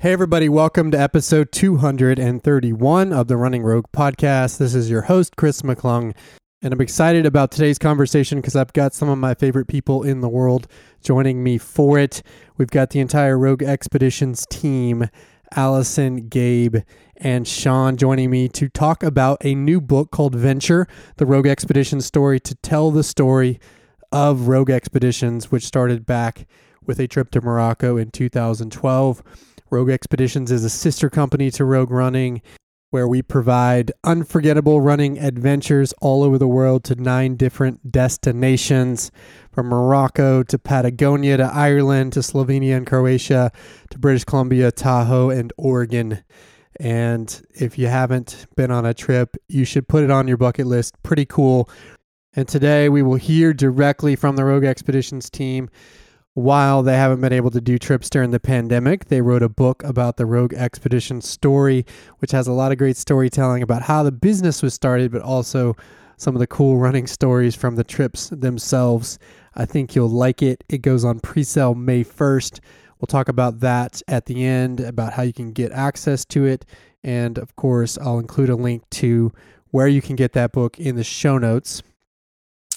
Hey, everybody, welcome to episode 231 of the Running Rogue podcast. This is your host, Chris McClung, and I'm excited about today's conversation because I've got some of my favorite people in the world joining me for it. We've got the entire Rogue Expeditions team, Allison, Gabe, and Sean joining me to talk about a new book called Venture, the Rogue Expeditions story, to tell the story of Rogue Expeditions, which started back with a trip to Morocco in 2012. Rogue Expeditions is a sister company to Rogue Running, where we provide unforgettable running adventures all over the world to nine different destinations from Morocco to Patagonia to Ireland to Slovenia and Croatia to British Columbia, Tahoe, and Oregon. And if you haven't been on a trip, you should put it on your bucket list. Pretty cool. And today we will hear directly from the Rogue Expeditions team while they haven't been able to do trips during the pandemic, they wrote a book about the Rogue Expedition story, which has a lot of great storytelling about how the business was started, but also some of the cool running stories from the trips themselves. I think you'll like it. It goes on pre sale May 1st. We'll talk about that at the end, about how you can get access to it. And of course, I'll include a link to where you can get that book in the show notes.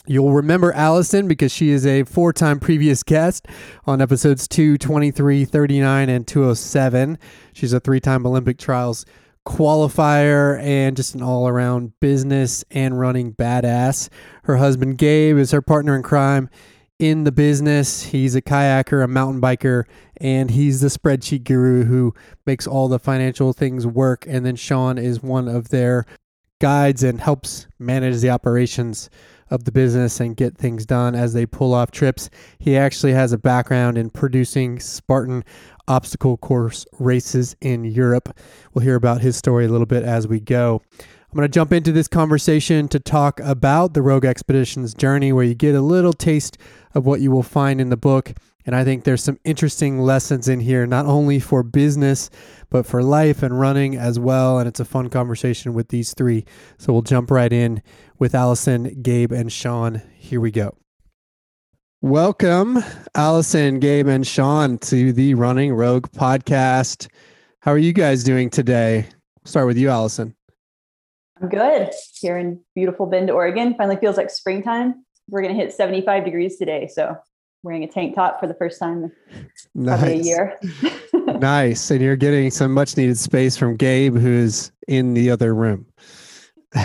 You'll remember Allison because she is a four time previous guest on episodes 2, 23, 39, and 207. She's a three time Olympic trials qualifier and just an all around business and running badass. Her husband Gabe is her partner in crime in the business. He's a kayaker, a mountain biker, and he's the spreadsheet guru who makes all the financial things work. And then Sean is one of their guides and helps manage the operations of the business and get things done as they pull off trips. He actually has a background in producing Spartan obstacle course races in Europe. We'll hear about his story a little bit as we go. I'm going to jump into this conversation to talk about the Rogue Expeditions journey, where you get a little taste of what you will find in the book. And I think there's some interesting lessons in here, not only for business, but for life and running as well. And it's a fun conversation with these three. So we'll jump right in with Allison, Gabe, and Sean. Here we go. Welcome, Allison, Gabe, and Sean to the Running Rogue podcast. How are you guys doing today? start with you, Allison. I'm good here in beautiful Bend, Oregon. Finally feels like springtime. We're going to hit 75 degrees today. So wearing a tank top for the first time in nice. a year. nice. And you're getting some much needed space from Gabe, who's in the other room.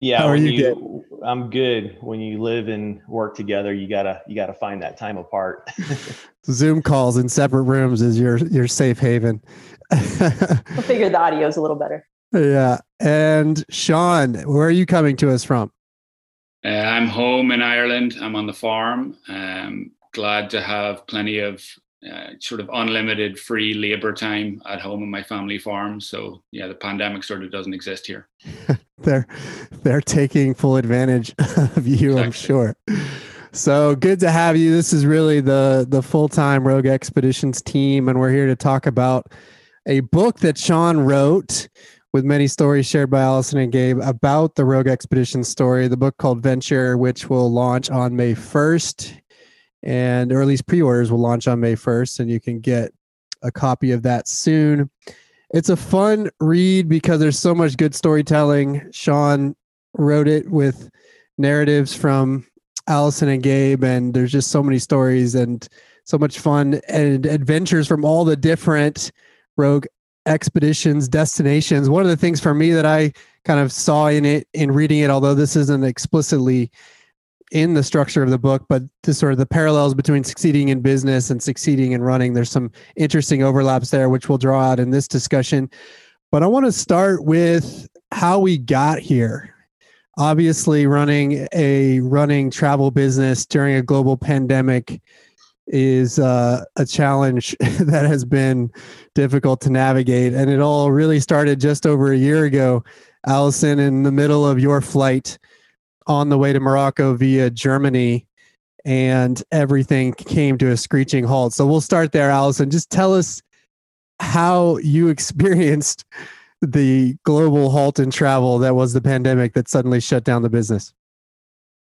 yeah. How are you? you I'm good. When you live and work together, you gotta you gotta find that time apart. Zoom calls in separate rooms is your your safe haven. we'll figure the audio is a little better. Yeah. And Sean, where are you coming to us from? Uh, I'm home in Ireland. I'm on the farm. Um, glad to have plenty of uh, sort of unlimited free labor time at home on my family farm. So yeah, the pandemic sort of doesn't exist here. they're they're taking full advantage of you, exactly. I'm sure. So good to have you. This is really the the full time Rogue Expeditions team, and we're here to talk about a book that Sean wrote with many stories shared by Allison and Gabe about the Rogue Expedition story, the book called Venture, which will launch on May 1st, and or at least pre orders will launch on May 1st, and you can get a copy of that soon. It's a fun read because there's so much good storytelling. Sean wrote it with narratives from Allison and Gabe, and there's just so many stories and so much fun and adventures from all the different rogue expeditions, destinations. One of the things for me that I kind of saw in it in reading it, although this isn't explicitly in the structure of the book, but to sort of the parallels between succeeding in business and succeeding in running. There's some interesting overlaps there, which we'll draw out in this discussion. But I want to start with how we got here. Obviously, running a running travel business during a global pandemic is uh, a challenge that has been difficult to navigate. And it all really started just over a year ago, Allison, in the middle of your flight on the way to Morocco via Germany, and everything came to a screeching halt. So we'll start there, Allison. Just tell us how you experienced the global halt in travel that was the pandemic that suddenly shut down the business.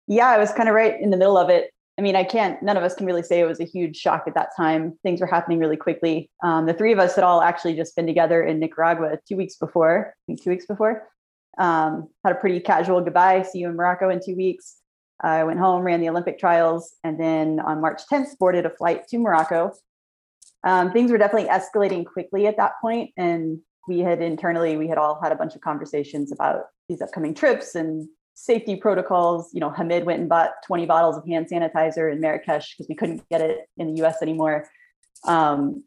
Yeah, I was kind of right in the middle of it I mean, I can't, none of us can really say it was a huge shock at that time. Things were happening really quickly. Um, the three of us had all actually just been together in Nicaragua two weeks before, two weeks before. Um, had a pretty casual goodbye, see you in Morocco in two weeks. I went home, ran the Olympic trials, and then on March 10th, boarded a flight to Morocco. Um, things were definitely escalating quickly at that point, and we had internally, we had all had a bunch of conversations about these upcoming trips and safety protocols. You know, Hamid went and bought 20 bottles of hand sanitizer in Marrakesh because we couldn't get it in the US anymore. Um,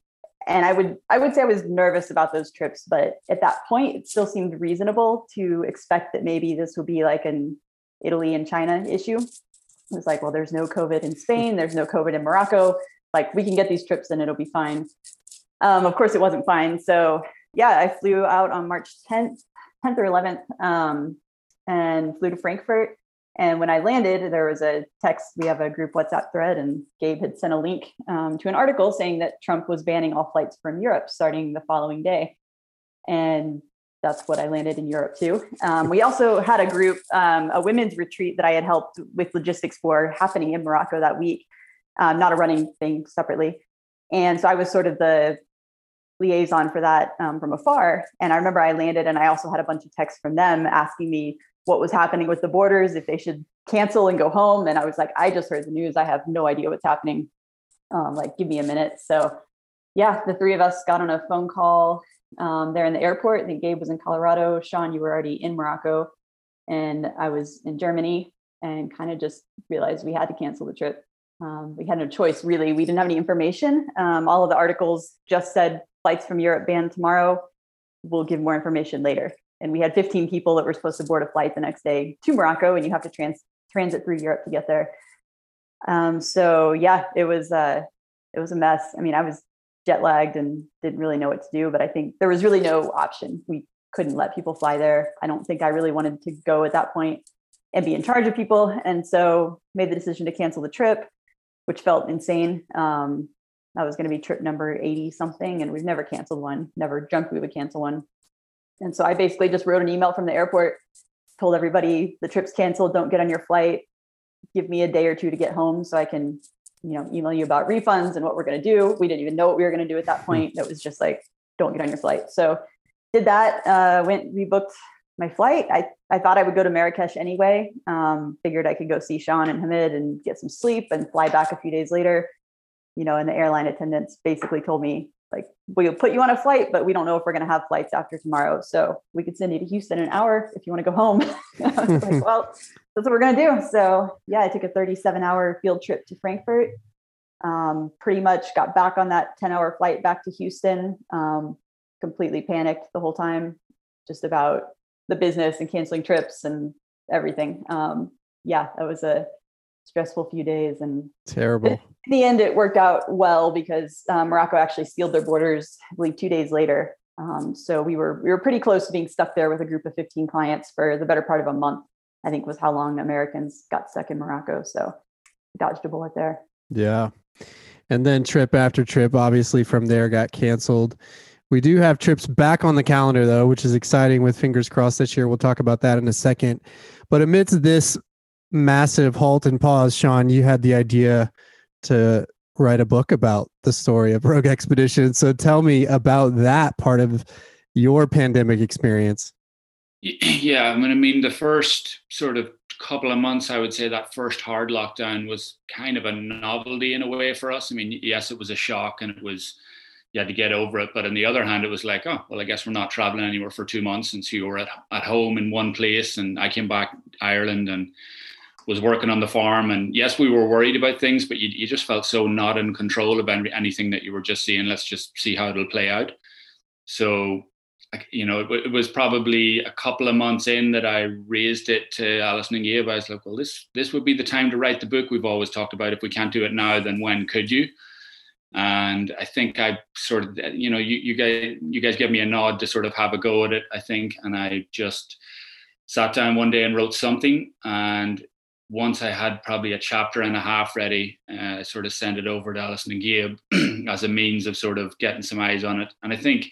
and I would I would say I was nervous about those trips, but at that point it still seemed reasonable to expect that maybe this would be like an Italy and China issue. It was like, well, there's no COVID in Spain, there's no COVID in Morocco. Like we can get these trips and it'll be fine. Um, of course, it wasn't fine. So yeah, I flew out on March 10th, 10th or 11th, um, and flew to Frankfurt. And when I landed, there was a text. We have a group WhatsApp thread, and Gabe had sent a link um, to an article saying that Trump was banning all flights from Europe starting the following day. And that's what I landed in Europe too. Um, we also had a group, um, a women's retreat that I had helped with logistics for happening in Morocco that week, um, not a running thing separately. And so I was sort of the liaison for that um, from afar. And I remember I landed and I also had a bunch of texts from them asking me what was happening with the borders, if they should cancel and go home. And I was like, I just heard the news. I have no idea what's happening. Um, like, give me a minute. So, yeah, the three of us got on a phone call um, there in the airport. I think Gabe was in Colorado. Sean, you were already in Morocco, and I was in Germany, and kind of just realized we had to cancel the trip. Um, we had no choice, really. We didn't have any information. Um, all of the articles just said flights from Europe banned tomorrow. We'll give more information later. And we had 15 people that were supposed to board a flight the next day to Morocco, and you have to trans- transit through Europe to get there. Um, so yeah, it was uh, it was a mess. I mean, I was jet lagged and didn't really know what to do. But I think there was really no option. We couldn't let people fly there. I don't think I really wanted to go at that point and be in charge of people. And so made the decision to cancel the trip, which felt insane. Um, that was going to be trip number 80 something. And we've never canceled one, never dreamt we would cancel one. And so I basically just wrote an email from the airport, told everybody the trip's canceled, don't get on your flight, give me a day or two to get home so I can you know, email you about refunds and what we're going to do. We didn't even know what we were going to do at that hmm. point. It was just like, don't get on your flight. So did that, uh, went, rebooked my flight. I, I thought I would go to Marrakesh anyway. Um, figured I could go see Sean and Hamid and get some sleep and fly back a few days later. You know, and the airline attendants basically told me, like, we'll put you on a flight, but we don't know if we're going to have flights after tomorrow. So we could send you to Houston in an hour if you want to go home. like, well, that's what we're going to do. So yeah, I took a 37 hour field trip to Frankfurt. Um, pretty much got back on that 10 hour flight back to Houston. Um, completely panicked the whole time, just about the business and canceling trips and everything. Um, yeah, that was a stressful few days and terrible. In the end, it worked out well because um, Morocco actually sealed their borders, I believe, two days later. Um, so we were we were pretty close to being stuck there with a group of 15 clients for the better part of a month. I think was how long Americans got stuck in Morocco. So dodged a bullet there. Yeah. And then trip after trip, obviously from there got canceled. We do have trips back on the calendar though, which is exciting with fingers crossed this year. We'll talk about that in a second. But amidst this massive halt and pause, Sean, you had the idea to write a book about the story of Rogue Expedition. So tell me about that part of your pandemic experience. Yeah, I mean, I mean, the first sort of couple of months, I would say that first hard lockdown was kind of a novelty in a way for us. I mean, yes, it was a shock and it was you had to get over it, but on the other hand, it was like, oh, well, I guess we're not traveling anywhere for two months, and so you were at at home in one place, and I came back Ireland and was working on the farm. And yes, we were worried about things, but you you just felt so not in control of anything that you were just seeing. Let's just see how it'll play out. So you know, it, it, was probably a couple of months in that I raised it to Alison and Gabe. I was like, well, this this would be the time to write the book we've always talked about. If we can't do it now, then when could you? And I think I sort of, you know, you, you guys you guys gave me a nod to sort of have a go at it. I think, and I just sat down one day and wrote something. And once I had probably a chapter and a half ready, uh, I sort of sent it over to Alison and Gabe as a means of sort of getting some eyes on it. And I think I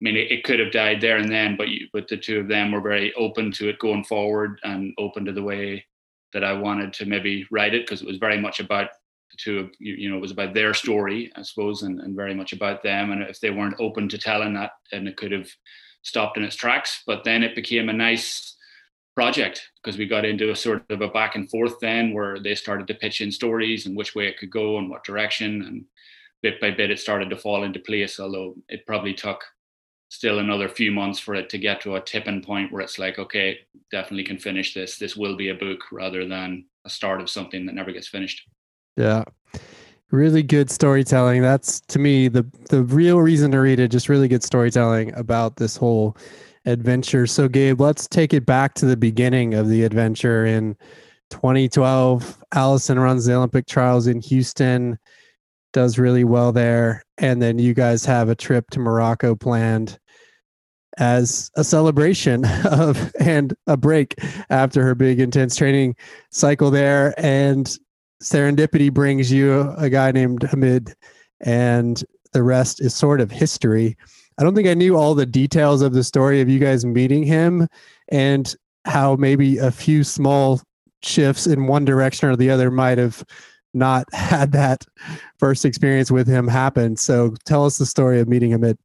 mean, it, it, could have died there and then, but you, but the two of them were very open to it going forward and open to the way that I wanted to maybe write it because it was very much about the two of you, you know, it was about their story, I suppose, and, and very much about them. And if they weren't open to telling that, then it could have stopped in its tracks. But then it became a nice project because we got into a sort of a back and forth then where they started to pitch in stories and which way it could go and what direction. And bit by bit, it started to fall into place, although it probably took still another few months for it to get to a tipping point where it's like, okay, definitely can finish this. This will be a book rather than a start of something that never gets finished. Yeah. Really good storytelling. That's to me the the real reason to read it. Just really good storytelling about this whole adventure. So Gabe, let's take it back to the beginning of the adventure in 2012. Allison runs the Olympic trials in Houston, does really well there, and then you guys have a trip to Morocco planned as a celebration of and a break after her big intense training cycle there and serendipity brings you a guy named Hamid and the rest is sort of history. I don't think I knew all the details of the story of you guys meeting him and how maybe a few small shifts in one direction or the other might have not had that first experience with him happen. So tell us the story of meeting Hamid.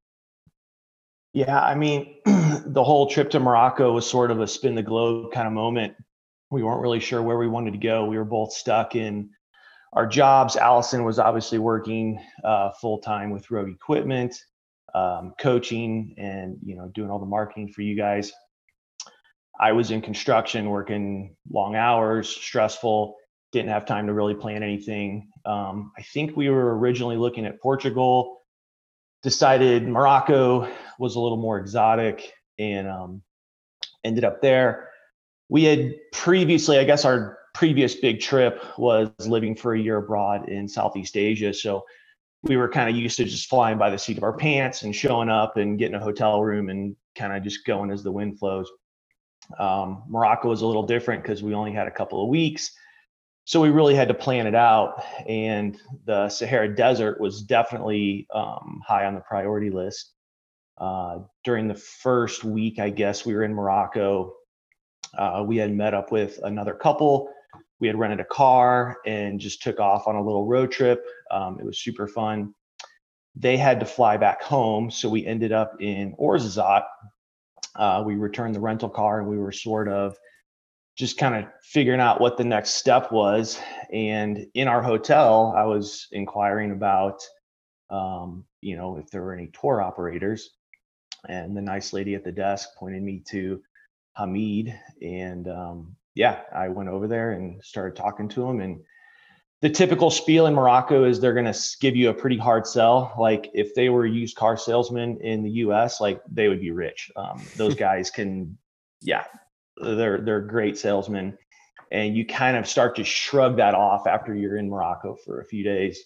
Yeah, I mean, the whole trip to Morocco was sort of a spin the globe kind of moment. We weren't really sure where we wanted to go. We were both stuck in our jobs. Allison was obviously working uh, full time with Rogue Equipment, um, coaching, and you know doing all the marketing for you guys. I was in construction, working long hours, stressful. Didn't have time to really plan anything. Um, I think we were originally looking at Portugal decided Morocco was a little more exotic and um, ended up there. We had previously, I guess, our previous big trip was living for a year abroad in Southeast Asia. So we were kind of used to just flying by the seat of our pants and showing up and getting a hotel room and kind of just going as the wind flows. Um, Morocco was a little different because we only had a couple of weeks so we really had to plan it out and the sahara desert was definitely um, high on the priority list uh, during the first week i guess we were in morocco uh, we had met up with another couple we had rented a car and just took off on a little road trip um, it was super fun they had to fly back home so we ended up in ouarzazate uh, we returned the rental car and we were sort of just kind of figuring out what the next step was. And in our hotel, I was inquiring about, um, you know, if there were any tour operators. And the nice lady at the desk pointed me to Hamid. And um, yeah, I went over there and started talking to him. And the typical spiel in Morocco is they're going to give you a pretty hard sell. Like if they were used car salesmen in the US, like they would be rich. Um, those guys can, yeah, they're they're great salesmen, and you kind of start to shrug that off after you're in Morocco for a few days.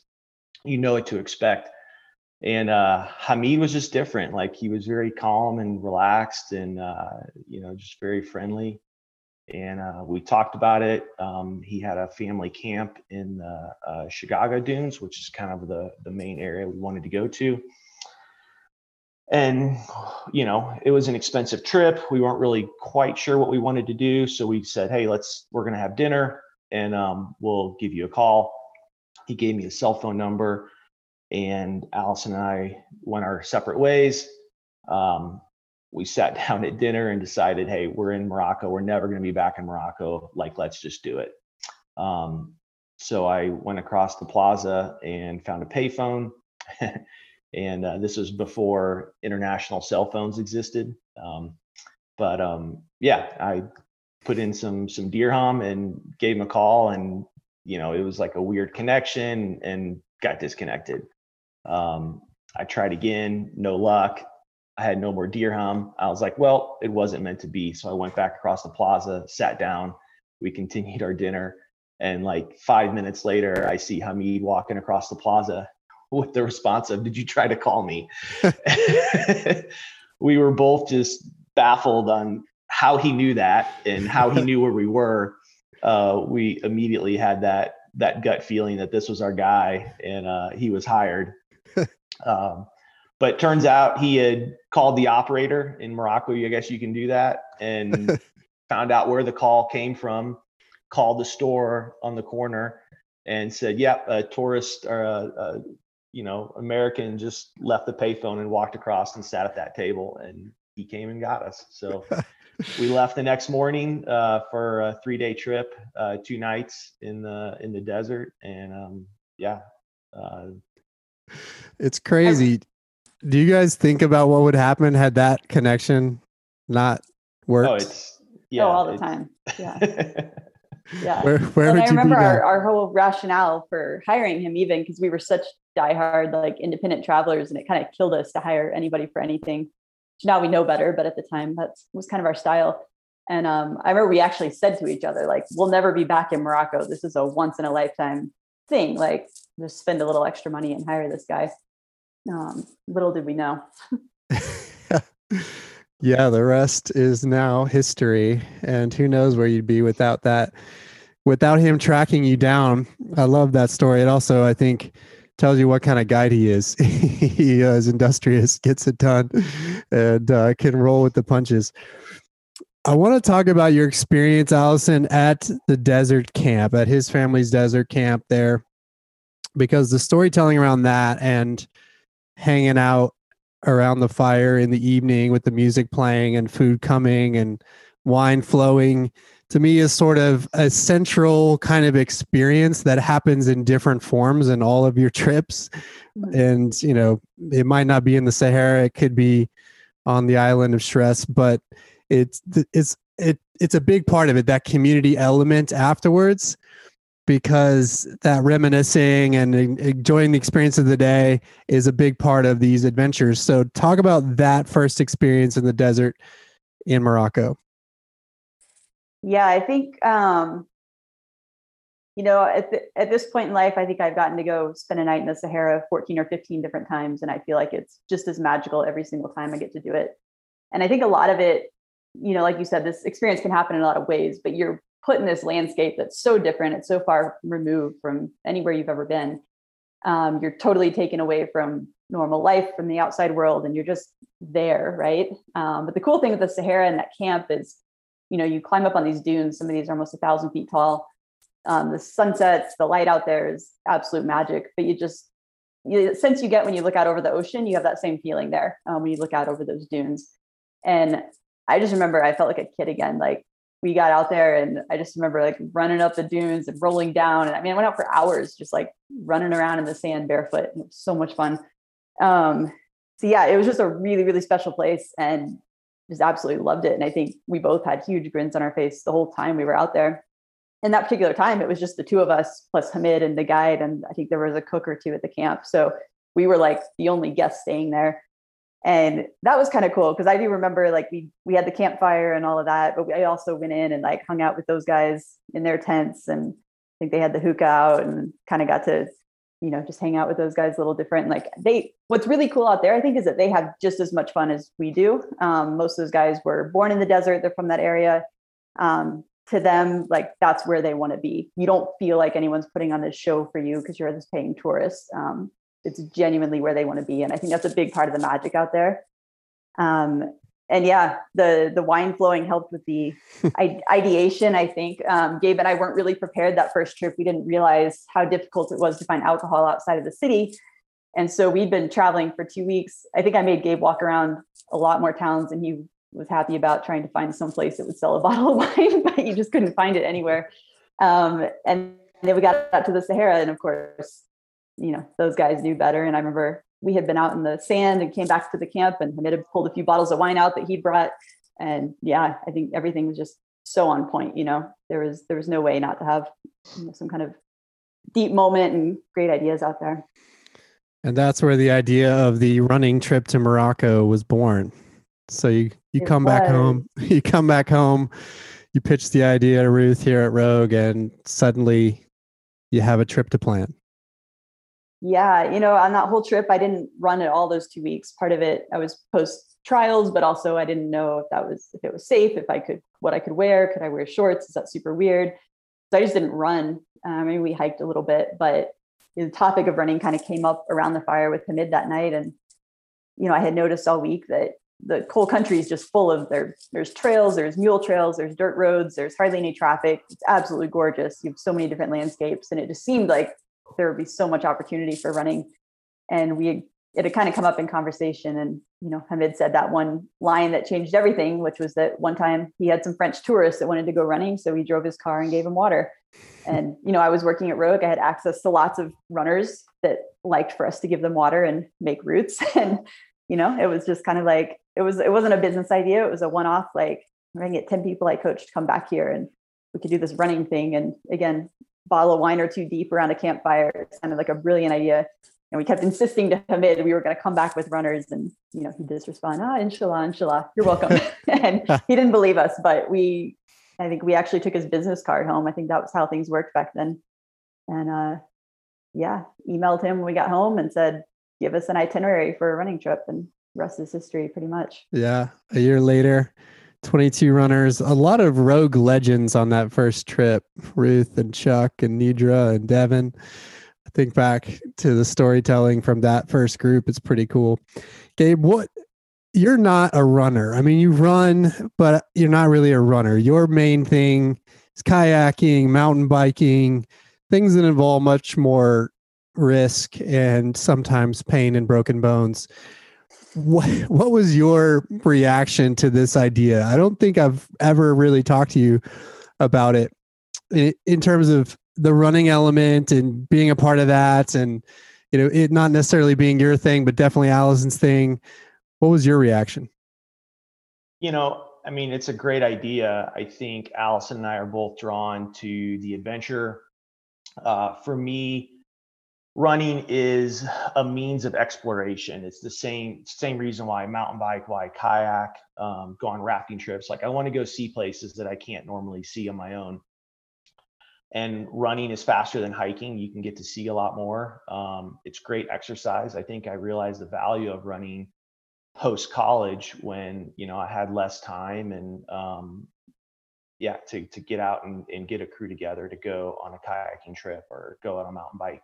You know what to expect. And uh, Hamid was just different. Like he was very calm and relaxed, and uh, you know, just very friendly. And uh, we talked about it. Um, he had a family camp in the uh, Chigaga Dunes, which is kind of the the main area we wanted to go to. And you know it was an expensive trip. We weren't really quite sure what we wanted to do so we said hey let's we're going to have dinner and um, we'll give you a call. He gave me a cell phone number and allison and i went our separate ways. Um, we sat down at dinner and decided hey we're in morocco we're never going to be back in morocco like let's just do it um, so i went across the plaza and found a payphone and uh, this was before international cell phones existed. Um, but um, yeah, I put in some some dirham and gave him a call, and you know it was like a weird connection and got disconnected. Um, I tried again, no luck. I had no more deer dirham. I was like, well, it wasn't meant to be. So I went back across the plaza, sat down. We continued our dinner. And like five minutes later, I see Hamid walking across the plaza with the response of, Did you try to call me? we were both just baffled on how he knew that and how he knew where we were. Uh, we immediately had that that gut feeling that this was our guy and uh, he was hired. Um, but turns out he had called the operator in Morocco. I guess you can do that and found out where the call came from. called the store on the corner and said, "Yep, a tourist or a, a you know American just left the payphone and walked across and sat at that table, and he came and got us." So we left the next morning uh, for a three day trip, uh, two nights in the in the desert, and um, yeah. Uh, it's crazy. Do you guys think about what would happen had that connection not worked? Oh, it's yeah, oh, all the time. Yeah. yeah. Where, where and would I you remember be our, our whole rationale for hiring him, even because we were such diehard, like independent travelers, and it kind of killed us to hire anybody for anything. Now we know better, but at the time, that was kind of our style. And um, I remember we actually said to each other, like, we'll never be back in Morocco. This is a once in a lifetime thing. Like, just spend a little extra money and hire this guy. Um, little did we know. yeah, the rest is now history. And who knows where you'd be without that, without him tracking you down. I love that story. It also, I think, tells you what kind of guide he is. he uh, is industrious, gets it done, and uh, can roll with the punches. I want to talk about your experience, Allison, at the desert camp, at his family's desert camp there, because the storytelling around that and hanging out around the fire in the evening with the music playing and food coming and wine flowing to me is sort of a central kind of experience that happens in different forms in all of your trips Mhm. and you know it might not be in the sahara it could be on the island of stress but it's it's it it's a big part of it that community element afterwards because that reminiscing and enjoying the experience of the day is a big part of these adventures so talk about that first experience in the desert in morocco Yeah, I think um, you know at the, at this point in life, I think I've gotten to go spend a night in the Sahara 14 or 15 different times, and I feel like it's just as magical every single time I get to do it. And I think a lot of it, you know, like you said, this experience can happen in a lot of ways, but you're put in this landscape that's so different. It's so far removed from anywhere you've ever been. Um, you're totally taken away from normal life, from the outside world, and you're just there, right? Um, but the cool thing with the Sahara and that camp is you know, you climb up on these dunes. Some of these are almost a thousand feet tall. Um, the sunsets, the light out there is absolute magic. But you just, you, sense you get when you look out over the ocean, you have that same feeling there um, when you look out over those dunes. And I just remember I felt like a kid again. Like we got out there, and I just remember like running up the dunes and rolling down. And I mean, I went out for hours just like running around in the sand barefoot. It was so much fun. Um, so yeah, it was just a really, really special place. And just absolutely loved it. And I think we both had huge grins on our face the whole time we were out there. And that particular time, it was just the two of us plus Hamid and the guide. And I think there was a cook or two at the camp. So we were like the only guests staying there. And that was kind of cool because I do remember like we we had the campfire and all of that, but we, I also went in and like hung out with those guys in their tents and I think they had the hookah out and kind of got to you know just hang out with those guys a little different. Like they what's really cool out there i think is that they have just as much fun as we do. Um, most of those guys were born in the desert they're from that area. Um, to them like that's where they want to be. You don't feel like anyone's putting on this show for you because you're this paying tourist um, it's genuinely where they want to be and i think that's a big part of the magic out there um, and yeah, the the wine flowing helped with the ideation. I think um, Gabe and I weren't really prepared that first trip. We didn't realize how difficult it was to find alcohol outside of the city, and so we'd been traveling for two weeks. I think I made Gabe walk around a lot more towns, and he was happy about trying to find some place that would sell a bottle of wine, but you just couldn't find it anywhere. Um, and then we got out to the Sahara, and of course, you know those guys knew better. And I remember we had been out in the sand and came back to the camp and Hamid had pulled a few bottles of wine out that he brought. And yeah, I think everything was just so on point. You know, there was there was no way not to have you know, some kind of deep moment and great ideas out there. And that's where the idea of the running trip to Morocco was born. So you you It come back home, you come back home, you pitch the idea to Ruth here at Rogue, and suddenly you have a trip to plan. Yeah, you know, on that whole trip, I didn't run at all those two weeks. Part of it, I was post trials, but also I didn't know if that was if it was safe, if I could what I could wear. Could I wear shorts? Is that super weird? So I just didn't run. Um, maybe we hiked a little bit, but the topic of running kind of came up around the fire with Hamid that night, and you know, I had noticed all week that the whole country is just full of there. There's trails, there's mule trails, there's dirt roads, there's hardly any traffic. It's absolutely gorgeous. You have so many different landscapes, and it just seemed like there would be so much opportunity for running. And we it had kind of come up in conversation, and you know, Hamid said that one line that changed everything, which was that one time he had some French tourists that wanted to go running, so he drove his car and gave them water. And you know, I was working at Rogue. I had access to lots of runners that liked for us to give them water and make routes. And you know, it was just kind of like it was. It wasn't a business idea. It was a one-off. Like I'm gonna get ten people I coached come back here, and we could do this running thing. And again, bottle of wine or two deep around a campfire. It's kind of like a brilliant idea. And we kept insisting to Hamid that we were going to come back with runners, and you know he just respond, "Ah, inshallah, inshallah, you're welcome." and he didn't believe us, but we I think we actually took his business card home. I think that was how things worked back then. And uh, yeah, emailed him when we got home and said, give us an itinerary for a running trip. And rest is history pretty much. Yeah. A year later, 22 runners, a lot of rogue legends on that first trip Ruth and Chuck and Nidra and Devin. I think back to the storytelling from that first group. It's pretty cool. Gabe, what you're not a runner. I mean, you run, but you're not really a runner. Your main thing is kayaking, mountain biking, things that involve much more risk and sometimes pain and broken bones. What what was your reaction to this idea? I don't think I've ever really talked to you about it in, in terms of the running element and being a part of that and you know it not necessarily being your thing but definitely Allison's thing what was your reaction? You know, I mean, it's a great idea. I think Allison and I are both drawn to the adventure. Uh, for me, running is a means of exploration. It's the same same reason why I mountain bike, why I kayak, um, go on rafting trips. Like I want to go see places that I can't normally see on my own. And running is faster than hiking. You can get to see a lot more. Um, it's great exercise. I think I realized the value of running post college when you know I had less time and um, yeah to to get out and, and get a crew together to go on a kayaking trip or go on a mountain bike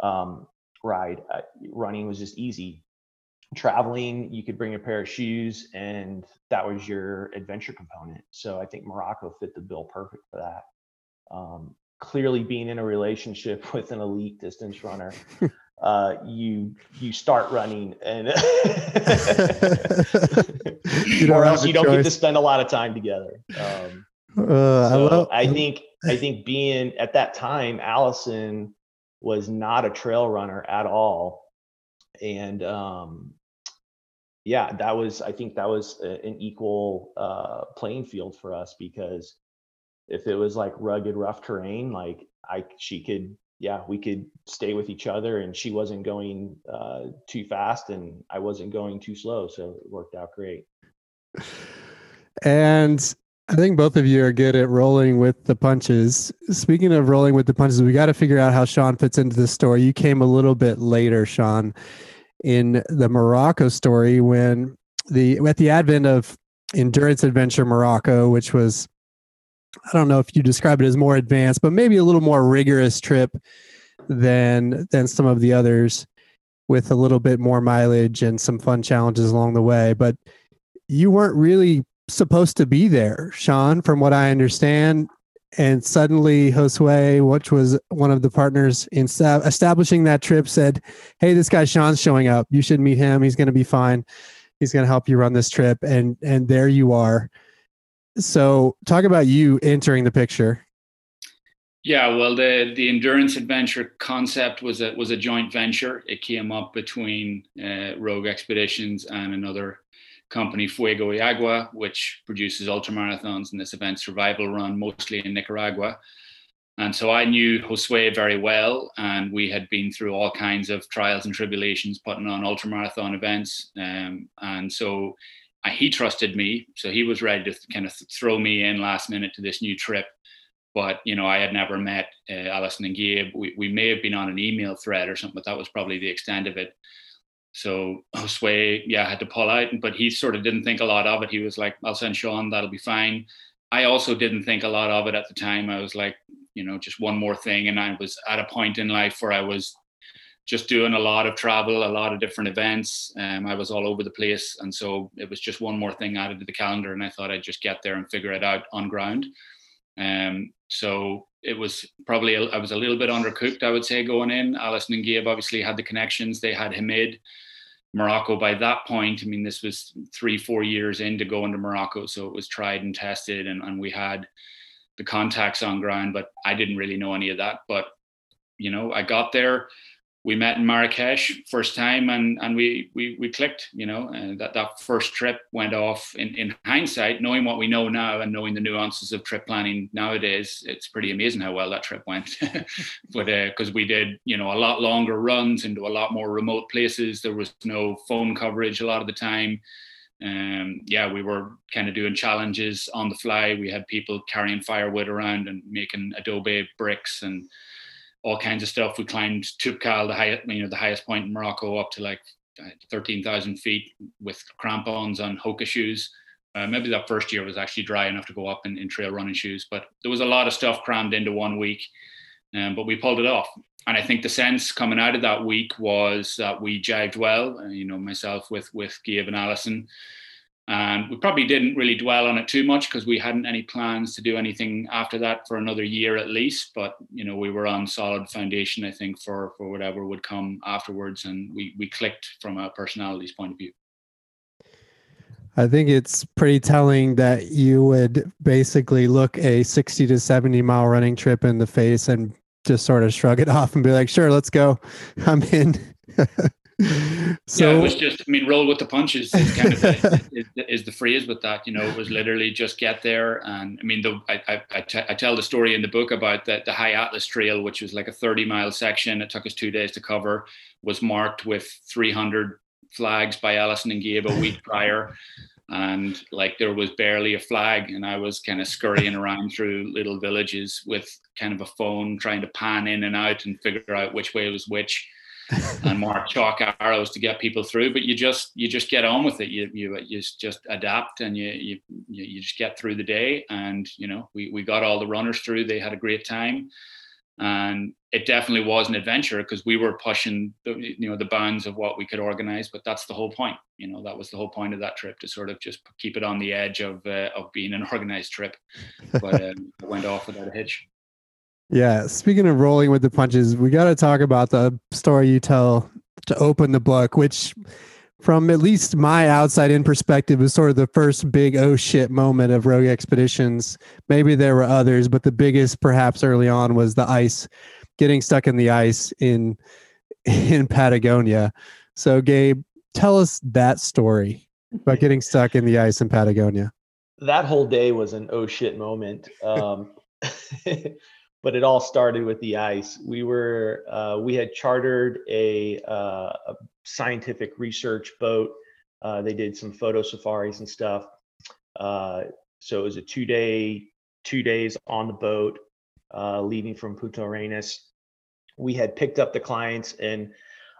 um, ride. Uh, running was just easy. Traveling, you could bring a pair of shoes, and that was your adventure component. So I think Morocco fit the bill perfect for that. Um, clearly, being in a relationship with an elite distance runner uh, you you start running and or else you don't choice. get to spend a lot of time together. Um, uh, so I, love- I think I think being at that time, Allison was not a trail runner at all, and um, yeah, that was I think that was a, an equal uh, playing field for us because if it was like rugged, rough terrain, like I she could yeah, we could stay with each other, and she wasn't going uh, too fast, and I wasn't going too slow, so it worked out great. And I think both of you are good at rolling with the punches. Speaking of rolling with the punches, we got to figure out how Sean fits into this story. You came a little bit later, Sean, in the Morocco story when the at the advent of Endurance Adventure Morocco, which was I don't know if you describe it as more advanced, but maybe a little more rigorous trip than than some of the others with a little bit more mileage and some fun challenges along the way. But you weren't really supposed to be there, Sean, from what I understand. And suddenly Josue, which was one of the partners in establishing that trip, said, Hey, this guy Sean's showing up. You should meet him. He's going to be fine. He's going to help you run this trip. And and there you are so, talk about you entering the picture. Yeah, well, the the endurance adventure concept was a was a joint venture. It came up between uh, Rogue Expeditions and another company, Fuego y Agua, which produces ultramarathons and this event survival run mostly in Nicaragua. And so I knew Josue very well, and we had been through all kinds of trials and tribulations putting on ultramarathon events. Um, and so he trusted me, so he was ready to kind of throw me in last minute to this new trip. But you know, I had never met uh, Allison and Gabe. We we may have been on an email thread or something, but that was probably the extent of it. So Josue, yeah, had to pull out, but he sort of didn't think a lot of it. He was like, "I'll send Sean. That'll be fine." I also didn't think a lot of it at the time. I was like, you know, just one more thing, and I was at a point in life where I was just doing a lot of travel, a lot of different events. Um, I was all over the place, and so it was just one more thing added to the calendar. And I thought I'd just get there and figure it out on ground. Um, so it was probably I was a little bit undercooked, I would say, going in. Alison and Gabe obviously had the connections. They had Hamid. Morocco by that point, I mean, this was three, four years into going to Morocco. So it was tried and tested, and, and we had the contacts on ground, but I didn't really know any of that. But, you know, I got there we met in Marrakesh first time and and we we we clicked you know and that that first trip went off in in hindsight knowing what we know now and knowing the nuances of trip planning nowadays it's pretty amazing how well that trip went. But because uh, we did you know a lot longer runs into a lot more remote places. There was no phone coverage a lot of the time. Um, yeah, we were kind of doing challenges on the fly. We had people carrying firewood around and making adobe bricks and all kinds of stuff. We climbed Toubkal, the highest, you know, the highest point in Morocco, up to like uh, 13,000 feet with crampons on Hoka shoes. Uh, maybe that first year was actually dry enough to go up in, in, trail running shoes, but there was a lot of stuff crammed into one week. Um, but we pulled it off. And I think the sense coming out of that week was that we jived well. Uh, you know, myself with with Gabe and Alison, and we probably didn't really dwell on it too much because we hadn't any plans to do anything after that for another year at least. But you know, we were on solid foundation, I think, for for whatever would come afterwards, and we we clicked from a personalities point of view. I think it's pretty telling that you would basically look a 60 to 70 mile running trip in the face and just sort of shrug it off and be like, sure, let's go. I'm in. so yeah, it was just, I mean, roll with the punches is kind of the, is, is, the phrase with that. You know, it was literally just get there. And I mean, the, I, I, I, t- I tell the story in the book about the, the High Atlas Trail, which was like a 30 mile section. It took us two days to cover, was marked with 300 flags by Alison and Gabe a week prior. And like there was barely a flag, and I was kind of scurrying around through little villages with kind of a phone, trying to pan in and out and figure out which way was which and mark chalk arrows to get people through. But you just you just get on with it. You you, you just adapt and you, you you just get through the day. And you know we we got all the runners through. They had a great time, and it definitely was an adventure because we were pushing the you know the bounds of what we could organize. But that's the whole point. You know that was the whole point of that trip to sort of just keep it on the edge of uh, of being an organized trip. But um, it went off without a hitch. Yeah. Speaking of rolling with the punches, we got to talk about the story you tell to open the book, which, from at least my outside in perspective, is sort of the first big oh shit moment of Rogue Expeditions. Maybe there were others, but the biggest, perhaps early on, was the ice, getting stuck in the ice in in Patagonia. So, Gabe, tell us that story about getting stuck in the ice in Patagonia. That whole day was an oh shit moment. Um, but it all started with the ice. We were uh, we had chartered a, uh, a scientific research boat. Uh, they did some photo safaris and stuff. Uh, so it was a two day two days on the boat, uh, leaving from Punta Arenas. We had picked up the clients and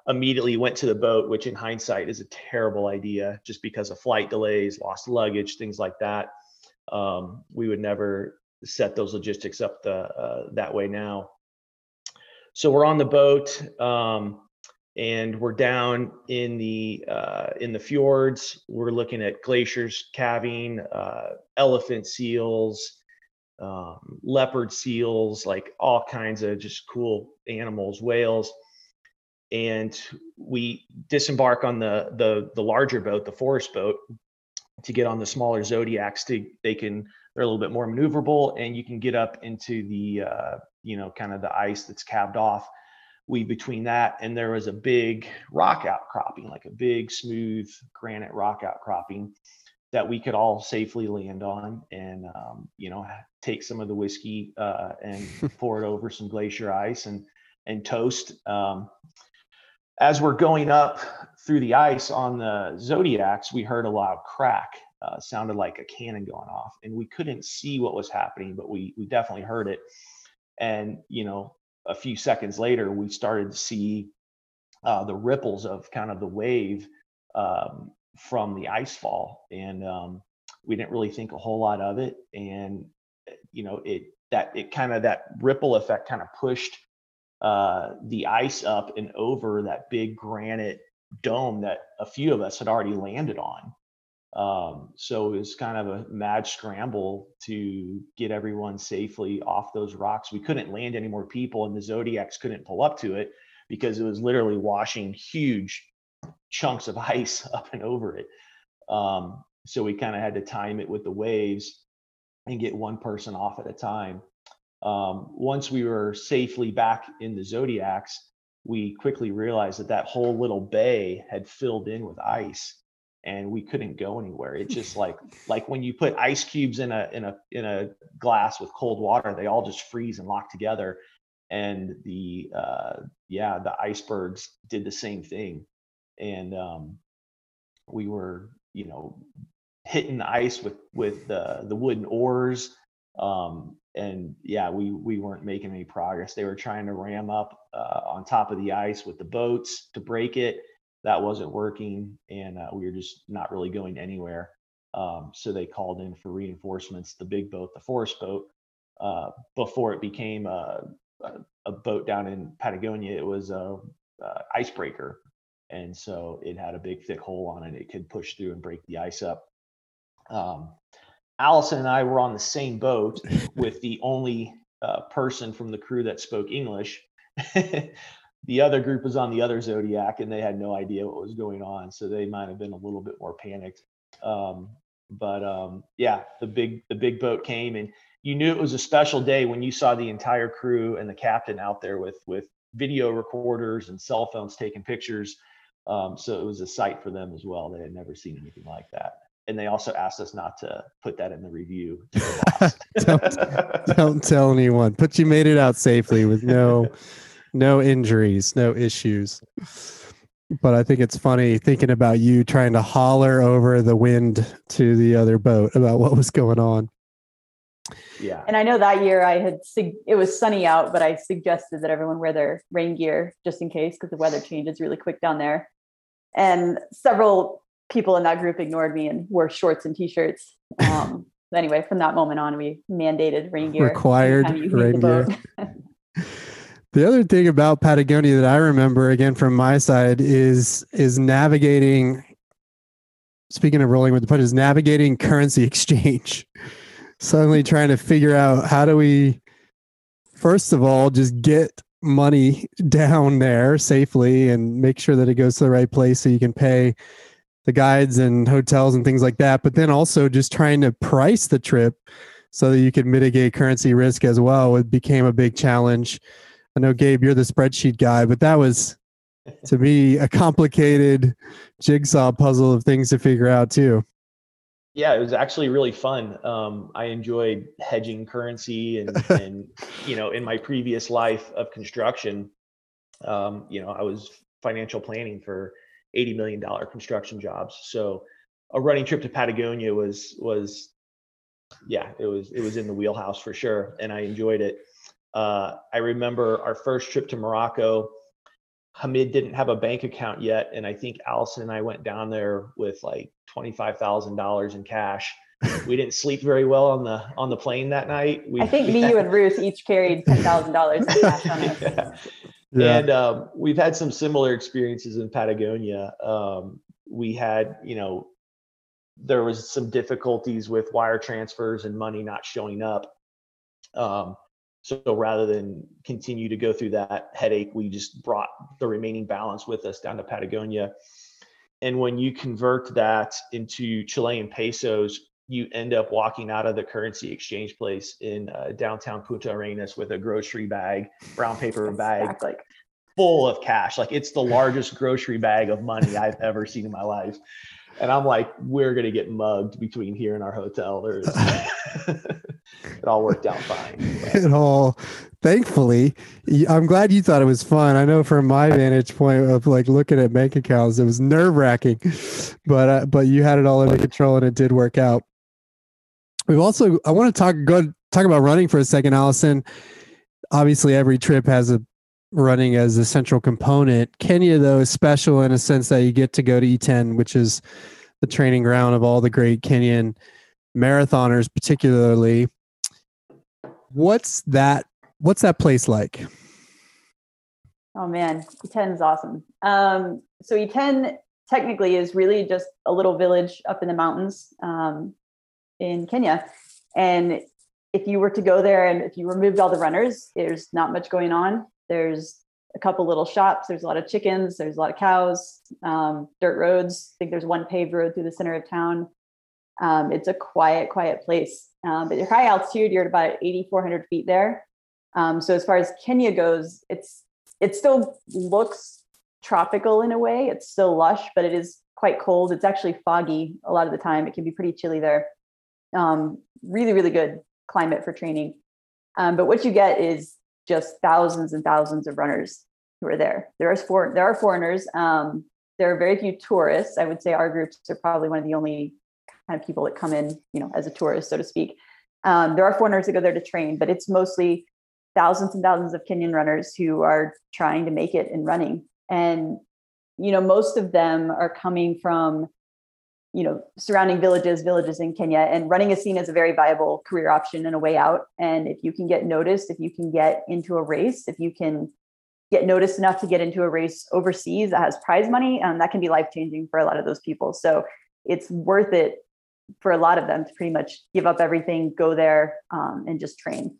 immediately went to the boat, which in hindsight is a terrible idea, just because of flight delays, lost luggage, things like that. Um, we would never set those logistics up the, uh, that way now. So we're on the boat um, and we're down in the uh, in the fjords. We're looking at glaciers calving, uh, elephant seals, um, leopard seals, like all kinds of just cool animals, whales. And we disembark on the the the larger boat, the forest boat, to get on the smaller zodiacs. To they can they're a little bit more maneuverable and you can get up into the uh, you know kind of the ice that's capped off we between that and there was a big rock outcropping like a big smooth granite rock outcropping that we could all safely land on and um, you know take some of the whiskey uh, and pour it over some glacier ice and and toast um, as we're going up through the ice on the zodiacs we heard a loud crack uh, sounded like a cannon going off and we couldn't see what was happening but we we definitely heard it. And you know a few seconds later we started to see uh, the ripples of kind of the wave um, from the ice fall. And um, we didn't really think a whole lot of it. And you know it that it kind of that ripple effect kind of pushed uh, the ice up and over that big granite dome that a few of us had already landed on. Um, so it was kind of a mad scramble to get everyone safely off those rocks. We couldn't land any more people, and the Zodiacs couldn't pull up to it because it was literally washing huge chunks of ice up and over it. Um, so we kind of had to time it with the waves and get one person off at a time. Um, once we were safely back in the Zodiacs, we quickly realized that that whole little bay had filled in with ice and we couldn't go anywhere. It just like like when you put ice cubes in a in a in a glass with cold water they all just freeze and lock together. And the uh yeah the icebergs did the same thing. And um we were you know hitting the ice with with the the wooden oars. Um and yeah we we weren't making any progress. They were trying to ram up uh, on top of the ice with the boats to break it. That wasn't working and uh, we were just not really going anywhere. Um, so they called in for reinforcements the big boat the forest boat. Uh, before it became a, a, a, boat down in patagonia it was a, a icebreaker. And so it had a big thick hole on it. It could push through and break the ice up. Um, allison and i were on the same boat with the only uh, person from the crew that spoke english. The other group was on the other zodiac and they had no idea what was going on so they might have been a little bit more panicked. Um, but um, yeah the big the big boat came and you knew it was a special day when you saw the entire crew and the captain out there with with video recorders and cell phones taking pictures. Um, so it was a sight for them as well. They had never seen anything like that and they also asked us not to put that in the review don't, don't tell anyone but you made it out safely with no no injuries, no issues. But I think it's funny thinking about you trying to holler over the wind to the other boat about what was going on. Yeah. And I know that year I had, it was sunny out, but I suggested that everyone wear their rain gear just in case because the weather changes really quick down there. And several people in that group ignored me and wore shorts and t shirts. Um, anyway, from that moment on, we mandated rain gear. Required rain gear. The other thing about Patagonia that I remember again from my side is is navigating speaking of rolling with the punches, navigating currency exchange. Suddenly trying to figure out how do we first of all just get money down there safely and make sure that it goes to the right place so you can pay the guides and hotels and things like that. But then also just trying to price the trip so that you could mitigate currency risk as well. It became a big challenge. I know Gabe, you're the spreadsheet guy, but that was to me a complicated jigsaw puzzle of things to figure out too. Yeah, it was actually really fun. Um, I enjoyed hedging currency, and, and you know, in my previous life of construction, um, you know, I was financial planning for eighty million dollar construction jobs. So, a running trip to Patagonia was was, yeah, it was it was in the wheelhouse for sure, and I enjoyed it. Uh, I remember our first trip to Morocco. Hamid didn't have a bank account yet, and I think Allison and I went down there with like twenty five thousand dollars in cash. We didn't sleep very well on the on the plane that night. We, I think me, you, and Ruth each carried ten thousand dollars in cash on us. Yeah. Yeah. And um, we've had some similar experiences in Patagonia. Um, we had, you know, there was some difficulties with wire transfers and money not showing up. Um, so rather than continue to go through that headache, we just brought the remaining balance with us down to Patagonia. And when you convert that into Chilean pesos, you end up walking out of the currency exchange place in uh, downtown Punta Arenas with a grocery bag, brown paper bag, like full of cash. Like it's the largest grocery bag of money I've ever seen in my life. And I'm like, we're gonna get mugged between here and our hotel. There's it all worked out fine. But. It all, thankfully, I'm glad you thought it was fun. I know from my vantage point of like looking at bank accounts, it was nerve wracking, but uh, but you had it all under control and it did work out. We've also, I want to talk go talk about running for a second, Allison. Obviously, every trip has a running as a central component. Kenya, though, is special in a sense that you get to go to Iten, which is the training ground of all the great Kenyan marathoners, particularly. What's that? What's that place like? Oh man, Iten is awesome. Um, so Iten technically is really just a little village up in the mountains um, in Kenya. And if you were to go there and if you removed all the runners, there's not much going on. There's a couple little shops. There's a lot of chickens. There's a lot of cows. Um, dirt roads. I think there's one paved road through the center of town. Um, it's a quiet, quiet place. Um, but you're high altitude. You're at about 8,400 feet there. Um, so as far as Kenya goes, it's it still looks tropical in a way. It's still lush, but it is quite cold. It's actually foggy a lot of the time. It can be pretty chilly there. Um, really, really good climate for training. Um, but what you get is just thousands and thousands of runners who are there. There are there are foreigners. Um, there are very few tourists. I would say our groups are probably one of the only kind of people that come in, you know, as a tourist, so to speak. Um, there are foreigners that go there to train, but it's mostly thousands and thousands of Kenyan runners who are trying to make it in running. And, you know, most of them are coming from you know surrounding villages villages in kenya and running is seen as a very viable career option and a way out. And if you can get noticed if you can get into a race if you can get noticed enough to get into a race overseas that has prize money um, that can be life changing for a lot of those people. So it's worth it for a lot of them to pretty much give up everything go there um, and just train.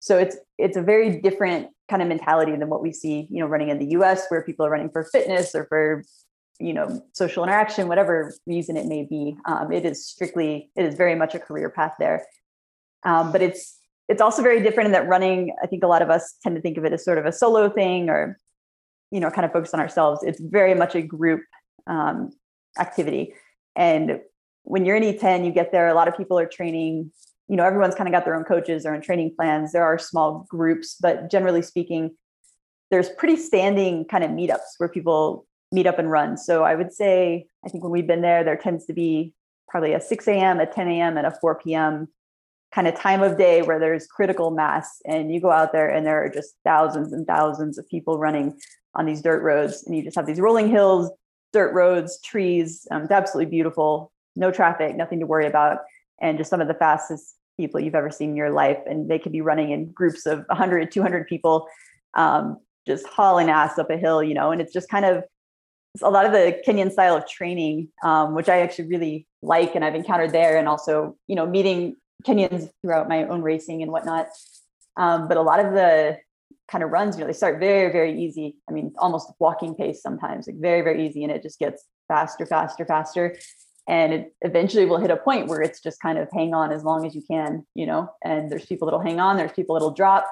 So it's it's a very different kind of mentality than what we see you know running in the us where people are running for fitness or for you know social interaction whatever reason it may be um, it is strictly it is very much a career path there. Um, but it's it's also very different in that running i think a lot of us tend to think of it as sort of a solo thing or you know kind of focused on ourselves. It's very much a group um, activity. And when you're in Iten you get there a lot of people are training you know everyone's kind of got their own coaches or in training plans. There are small groups but generally speaking there's pretty standing kind of meetups where people meet up and run. So I would say, I think when we've been there, there tends to be probably a 6 a.m., a 10 a.m., and a 4 p.m. kind of time of day where there's critical mass. And you go out there and there are just thousands and thousands of people running on these dirt roads. And you just have these rolling hills, dirt roads, trees. Um, it's absolutely beautiful. No traffic, nothing to worry about. And just some of the fastest people you've ever seen in your life. And they could be running in groups of 100, 200 people, um, just hauling ass up a hill, you know, and it's just kind of a lot of the Kenyan style of training, um, which I actually really like and I've encountered there, and also you know meeting Kenyans throughout my own racing and whatnot. Um, but a lot of the kind of runs, you know, they start very very easy. I mean, almost walking pace sometimes, like very very easy, and it just gets faster, faster, faster, and it eventually will hit a point where it's just kind of hang on as long as you can, you know. And there's people that'll hang on, there's people that'll drop.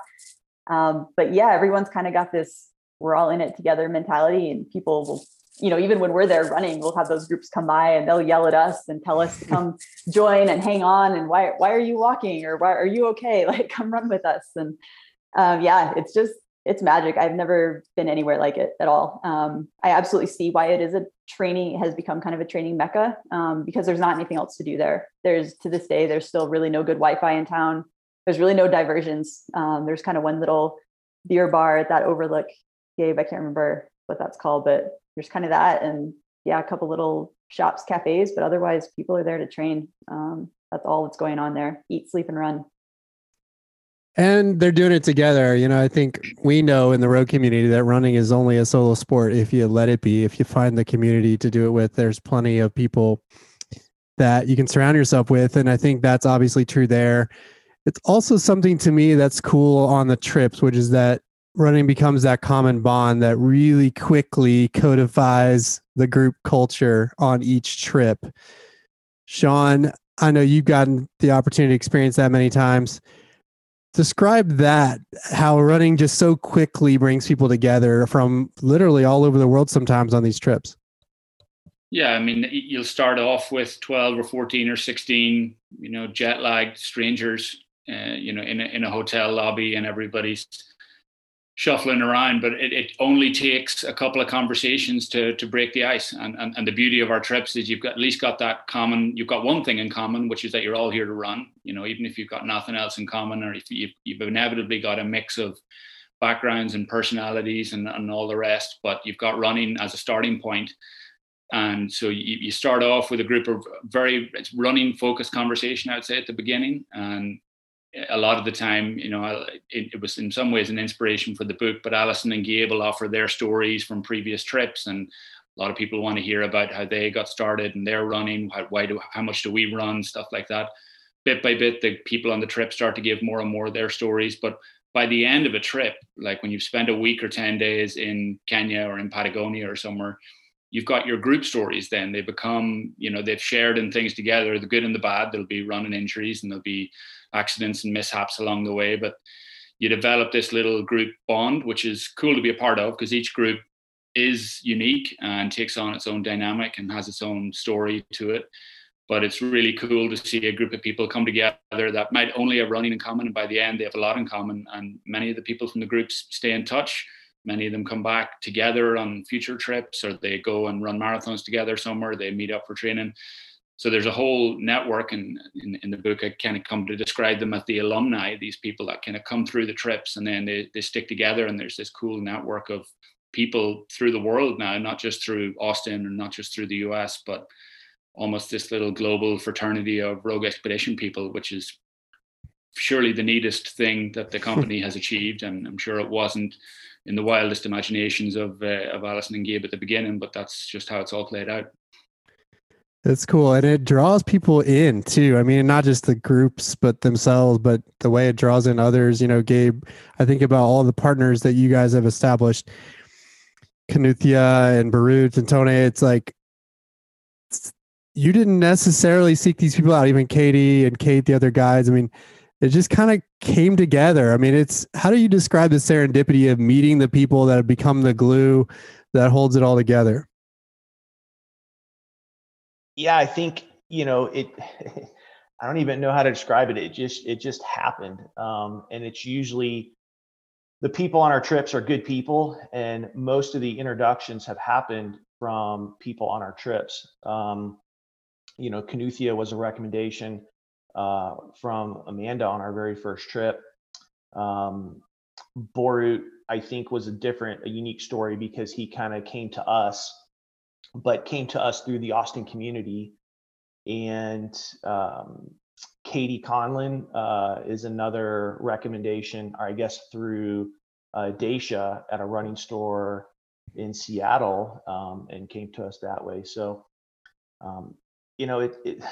Um, but yeah, everyone's kind of got this we're all in it together mentality and people will you know, even when we're there running, we'll have those groups come by and they'll yell at us and tell us to come join and hang on and why why are you walking or why are you okay? Like come run with us. And um, yeah, it's just it's magic. I've never been anywhere like it at all. Um, I absolutely see why it is a training has become kind of a training mecca um, because there's not anything else to do there. There's to this day there's still really no good Wi-Fi in town. There's really no diversions. Um, there's kind of one little beer bar at that overlook cave. I can't remember what that's called, but there's kind of that and yeah a couple little shops cafes but otherwise people are there to train. Um, that's all that's going on there. Eat sleep and run. And they're doing it together. You know i think we know in the road community that running is only a solo sport if you let it be. If you find the community to do it with there's plenty of people that you can surround yourself with and i think that's obviously true there. It's also something to me that's cool on the trips which is that running becomes that common bond that really quickly codifies the group culture on each trip. Sean, I know you've gotten the opportunity to experience that many times. Describe that, how running just so quickly brings people together from literally all over the world sometimes on these trips. Yeah, I mean, you'll start off with 12 or 14 or 16, you know, jet lagged strangers, uh, you know, in a, in a hotel lobby and everybody's shuffling around, but it, it only takes a couple of conversations to to break the ice. And, and and the beauty of our trips is you've got at least got that common. You've got one thing in common, which is that you're all here to run. You know, even if you've got nothing else in common, or if you've, you've inevitably got a mix of backgrounds and personalities and, and all the rest, but you've got running as a starting point. And so you, you start off with a group of very running focused conversation, I'd say at the beginning, and a lot of the time, you know, it, it, was in some ways an inspiration for the book. But Alison and Gable offer their stories from previous trips, and a lot of people want to hear about how they got started and they're running. How, why do how much do we run? Stuff like that. Bit by bit, the people on the trip start to give more and more of their stories. But by the end of a trip, like when you've spent a week or ten days in Kenya or in Patagonia or somewhere, you've got your group stories then they become you know they've shared in things together the good and the bad there'll be running injuries and there'll be accidents and mishaps along the way but you develop this little group bond which is cool to be a part of because each group is unique and takes on its own dynamic and has its own story to it but it's really cool to see a group of people come together that might only have running in common and by the end they have a lot in common and many of the people from the groups stay in touch Many of them come back together on future trips, or they go and run marathons together somewhere. They meet up for training. So there's a whole network, and in, in the book, I kind of come to describe them as the alumni. These people that kind of come through the trips, and then they they stick together, and there's this cool network of people through the world now, not just through Austin and not just through the US, but almost this little global fraternity of rogue expedition people, which is surely the neatest thing that the company has achieved. And I'm sure it wasn't in the wildest imaginations of uh, of Alison and Gabe at the beginning, but that's just how it's all played out. That's cool, and it draws people in too. I mean, not just the groups, but themselves, but the way it draws in others. You know, Gabe, I think about all the partners that you guys have established, Kinuthia and Borut and Tone. It's like you didn't necessarily seek these people out. Even Katie and Kate, the other guys. I mean, it just kind of came together. I mean, it's how do you describe the serendipity of meeting the people that have become the glue that holds it all together? Yeah, I think, you know, it I don't even know how to describe it. It just it just happened. Um, and it's usually the people on our trips are good people and most of the introductions have happened from people on our trips. Um, you know, Kinuthia was a recommendation uh, from Amanda on our very first trip. Um, Borut, I think, was a different, a unique story because he kind of came to us, but came to us through the Austin community. And um, Katie Conlin uh, is another recommendation, or I guess through uh, Dacia at a running store in Seattle, um, and came to us that way. So, um, you know, it, it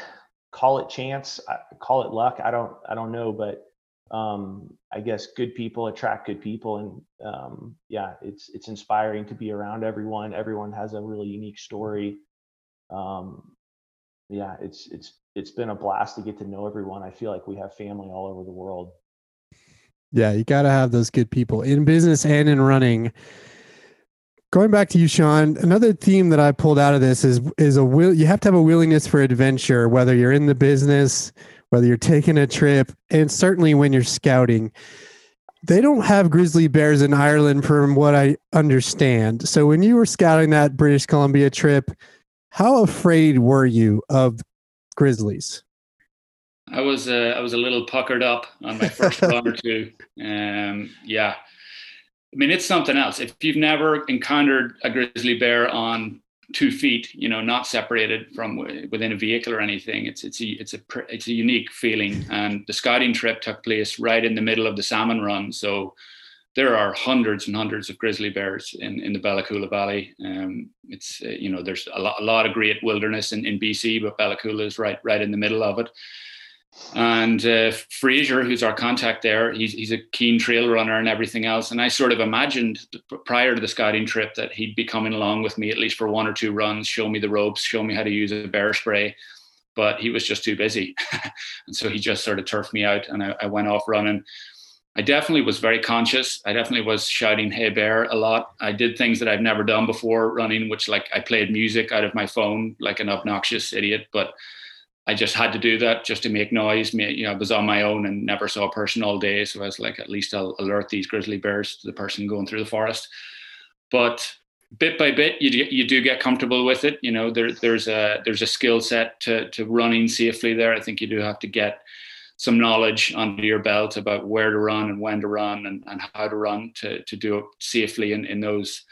call it chance, call it luck. I don't I don't know, but um, I guess good people attract good people, and um, yeah, it's it's inspiring to be around everyone. Everyone has a really unique story. Um, yeah, it's it's it's been a blast to get to know everyone. I feel like we have family all over the world. Yeah, you got to have those good people in business and in running Going back to you, Sean, another theme that I pulled out of this is is a will. You have to have a willingness for adventure, whether you're in the business, whether you're taking a trip, and certainly when you're scouting. They don't have grizzly bears in Ireland, from what I understand. So when you were scouting that British Columbia trip, how afraid were you of grizzlies? I was uh, I was a little puckered up on my first run or two. Um, yeah, I mean, it's something else. If you've never encountered a grizzly bear on two feet, you know, not separated from within a vehicle or anything, it's it's a it's a it's a unique feeling. And the scouting trip took place right in the middle of the salmon run, so there are hundreds and hundreds of grizzly bears in, in the Bella Coola Valley. Um, it's uh, you know there's a lot, a lot of great wilderness in, in BC, but Bella Coola is right right in the middle of it. And uh, Fraser, who's our contact there, he's, he's a keen trail runner and everything else. And I sort of imagined prior to the scouting trip that he'd be coming along with me at least for one or two runs, show me the ropes, show me how to use a bear spray. But he was just too busy. and so he just sort of turfed me out and I, I went off running. I definitely was very conscious. I definitely was shouting "Hey bear" a lot. I did things that I've never done before running, which like I played music out of my phone like an obnoxious idiot. But I just had to do that just to make noise. You know, I was on my own and never saw a person all day, so I was like, at least I'll alert these grizzly bears to the person going through the forest. But bit by bit, you do, you do get comfortable with it. You know, there, there's a there's a skill set to to running safely there. I think you do have to get some knowledge under your belt about where to run and when to run and, and how to run to to do it safely in in those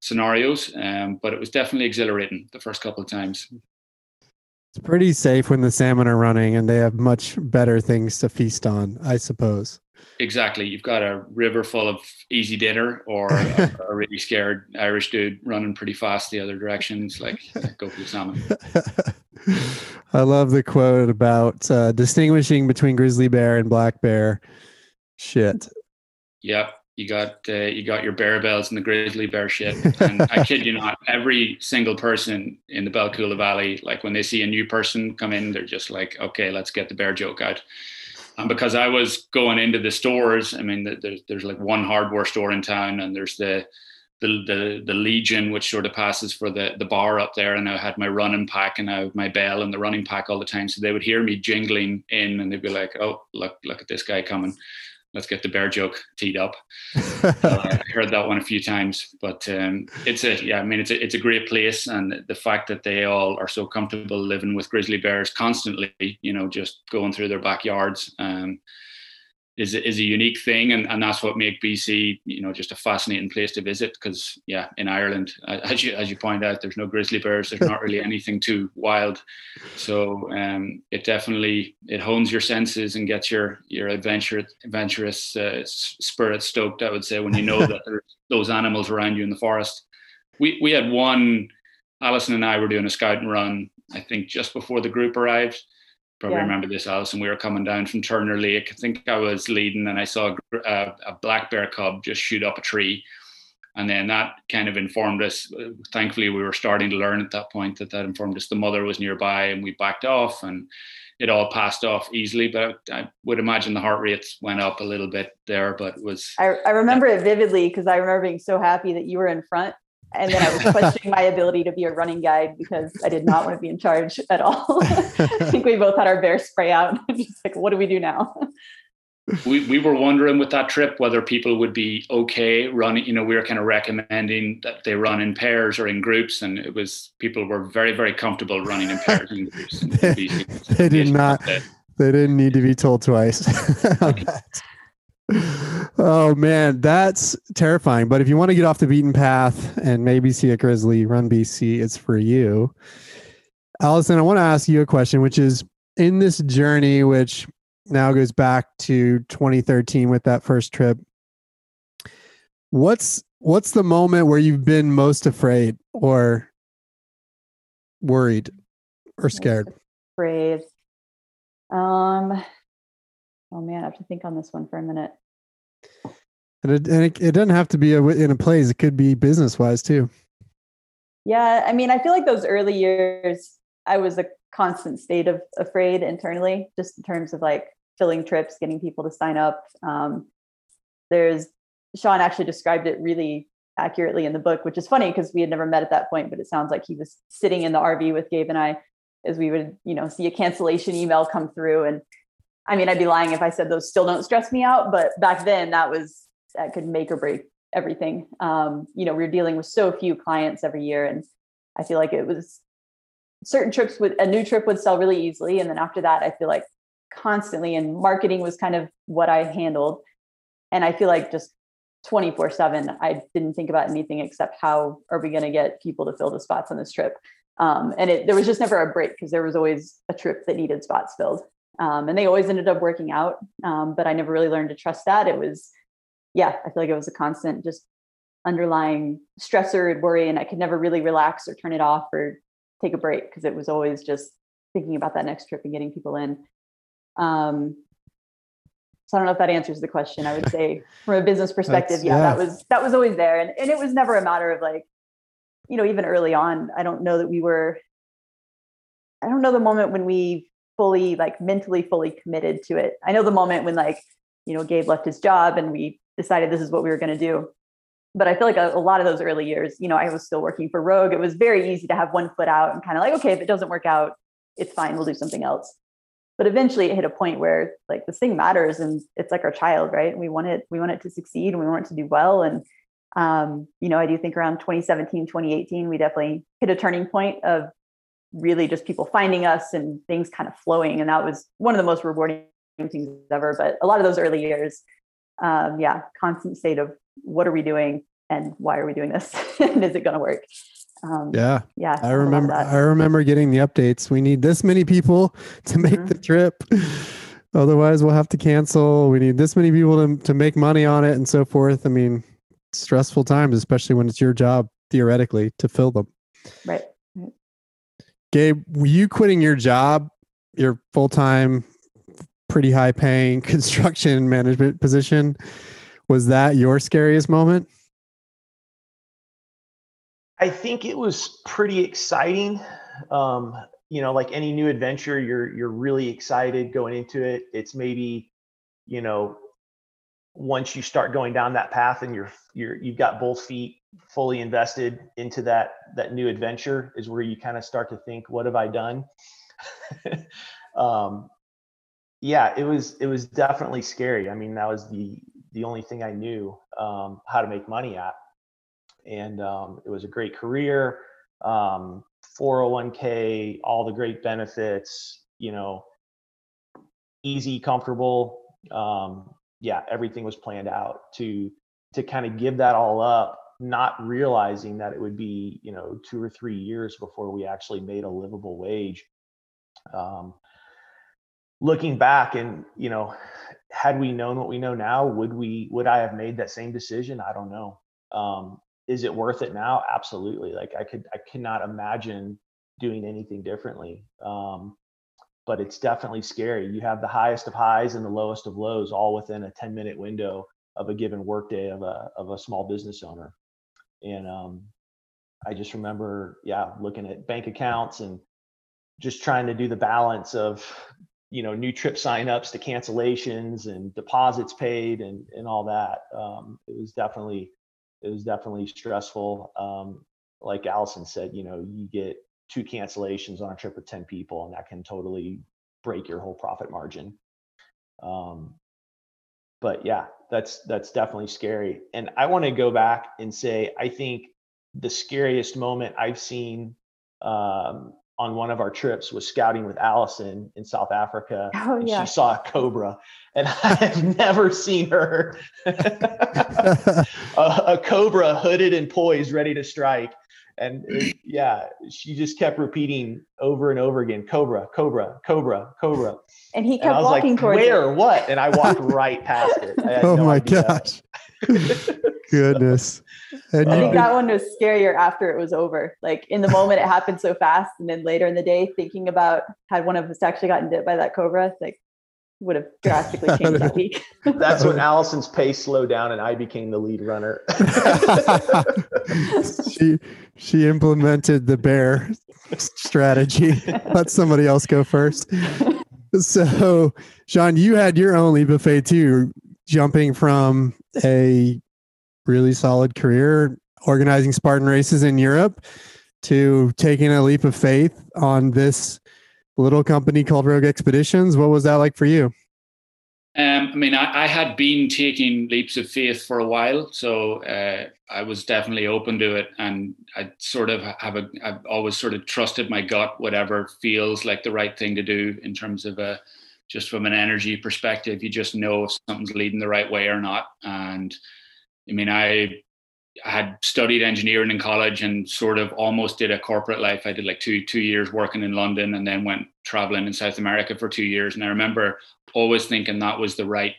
scenarios. Um, but it was definitely exhilarating the first couple of times. It's pretty safe when the salmon are running and they have much better things to feast on, I suppose. Exactly. You've got a river full of easy dinner or a, a really scared Irish dude running pretty fast the other directions. Like, go for the salmon. I love the quote about uh, distinguishing between grizzly bear and black bear. Shit. Yep you got uh, you got your bear bells and the grizzly bear shit. And I kid you not, every single person in the Bella Coola Valley, like when they see a new person come in, they're just like, okay, let's get the bear joke out. And because I was going into the stores, I mean, there's there's like one hardware store in town, and there's the the the, the Legion, which sort of passes for the the bar up there, and I had my running pack and I have my bell and the running pack all the time. So they would hear me jingling in, and they'd be like, "Oh, look, look at this guy coming." Let's get the bear joke teed up. uh, I heard that one a few times, but um, it's a yeah. I mean, it's a it's a great place, and the fact that they all are so comfortable living with grizzly bears constantly, you know, just going through their backyards. Um, is is a unique thing, and, and that's what make BC, you know, just a fascinating place to visit. Because yeah, in Ireland, as you as you point out, there's no grizzly bears. There's not really anything too wild, so um, it definitely it hones your senses and gets your your adventure adventurous uh, spirit stoked. I would say when you know that there's those animals around you in the forest. We we had one. Alison and I were doing a scouting run. I think just before the group arrived probably yeah. remember this, Alison. We were coming down from Turner Lake. I think I was leading, and I saw a, uh, a, black bear cub just shoot up a tree, and then that kind of informed us. Thankfully, we were starting to learn at that point that that informed us the mother was nearby, and we backed off, and it all passed off easily. But I would imagine the heart rates went up a little bit there, but it was. I, I remember yeah. it vividly because I remember being so happy that you were in front and then I was questioning my ability to be a running guide because I did not want to be in charge at all. I think we both had our bear spray out. Just like, what do we do now? we, we were wondering with that trip whether people would be okay running. You know, we were kind of recommending that they run in pairs or in groups, and it was people were very very comfortable running in pairs and groups. they, they did not. They didn't need to be told twice oh man, that's terrifying. But if you want to get off the beaten path and maybe see a grizzly, run BC. It's for you. Allison, I want to ask you a question, which is in this journey, which now goes back to 2013 with that first trip. What's what's the moment where you've been most afraid or worried or scared? Afraid. Um oh man, I have to think on this one for a minute. And it, and it, it doesn't have to be a, in a place. It could be business wise too. Yeah, I mean, I feel like those early years, I was a constant state of afraid internally, just in terms of like filling trips, getting people to sign up. Um, there's Sean actually described it really accurately in the book, which is funny because we had never met at that point, but it sounds like he was sitting in the RV with Gabe and I as we would, you know, see a cancellation email come through and I mean, I'd be lying if I said those still don't stress me out, but back then that was that could make or break everything. Um, you know, we were dealing with so few clients every year, and I feel like it was certain trips with a new trip would sell really easily, and then after that, I feel like constantly and marketing was kind of what I handled, and I feel like just 24 7 i didn't think about anything except how are we going to get people to fill the spots on this trip? Um, and it, there was just never a break because there was always a trip that needed spots filled um, and they always ended up working out. Um, but I never really learned to trust that. It was, yeah, I feel like it was a constant just underlying stressor and worry, and I could never really relax or turn it off or take a break because it was always just thinking about that next trip and getting people in. Um, so I don't know if that answers the question. I would say from a business perspective, yeah, yeah, that was that was always there, and and it was never a matter of like, you know, even early on, I don't know that we were. I don't know the moment when we fully like mentally fully committed to it. I know the moment when like, you know, Gabe left his job and we decided this is what we were going to do. But I feel like a, a, lot of those early years, you know, I was still working for Rogue. It was very easy to have one foot out and kind of like, okay, if it doesn't work out, it's fine. We'll do something else. But eventually it hit a point where like this thing matters and it's like our child, right? We want it, we want it to succeed and we want it to do well. And um, you know, I do think around 2017, 2018, we definitely hit a turning point of really just people finding us and things kind of flowing. And that was one of the most rewarding things ever. But a lot of those early years, um, yeah, constant state of what are we doing and why are we doing this and is it going to work? Um, Yeah. yeah. I remember. I remember getting the updates. We need this many people to make Mhm. the trip. Otherwise we'll have to cancel. We need this many people to to make money on it and so forth. I mean, stressful times, especially when it's your job theoretically to fill them. Right. Gabe, were you quitting your job, your full time, pretty high paying construction management position? Was that your scariest moment? I think it was pretty exciting. Um, you know, like any new adventure, you're you're really excited going into it. It's maybe, you know, once you start going down that path and you're you're you've got both feet fully invested into that that new adventure is where you kind of start to think, what have I done? um, yeah, it was it was definitely scary. I mean, that was the the only thing I knew um, how to make money at and um, it was a great career um, 401k all the great benefits you know easy comfortable um, yeah everything was planned out to to kind of give that all up not realizing that it would be you know two or three years before we actually made a livable wage. Um, looking back and you know had we known what we know now would we would i have made that same decision? I don't know. Um, is it worth it now? Absolutely. Like i could i cannot imagine doing anything differently. Um, but it's definitely scary. You have the highest of highs and the lowest of lows all within a 10 minute window of a given workday of a of a small business owner. And um, i just remember yeah looking at bank accounts and just trying to do the balance of you know new trip signups to cancellations and deposits paid and and all that. Um, it was definitely it was definitely stressful. Um, like Allison said, you know, you get two cancellations on a trip with 10 people and that can totally break your whole profit margin. Um, but yeah, that's that's definitely scary. And I want to go back and say I think the scariest moment I've seen um, on one of our trips was scouting with Allison in South Africa. Oh, and yeah. She saw a cobra, and I have never seen her a, a cobra hooded and poised, ready to strike. And it- yeah, she just kept repeating over and over again, "Cobra, Cobra, Cobra, Cobra." And he And kept I was walking like, towards "Where? it. What?" And I walked right past it. Oh no my idea. gosh. Goodness. And I think that one was scarier after it was over. Like in the moment, it happened so fast, and then later in the day, thinking about had one of us actually gotten bit by that cobra, like would have drastically changed that week. That's when Allison's pace slowed down and I became the lead runner. she she implemented the bear strategy. Let somebody else go first. So, Sean, you had your own leap of too, jumping from a really solid career organizing Spartan races in Europe to taking a leap of faith on this little company called Rogue Expeditions. What was that like for you? Um, I mean, I, I had been taking leaps of faith for a while, so uh, I was definitely open to it, and I sort of have a. I've always sort of trusted my gut, whatever feels like the right thing to do in terms of a, just from an energy perspective. You just know if something's leading the right way or not, and I mean, I I had studied engineering in college and sort of almost did a corporate life. I did like two two years working in London and then went traveling in South America for two years. And I remember always thinking that was the right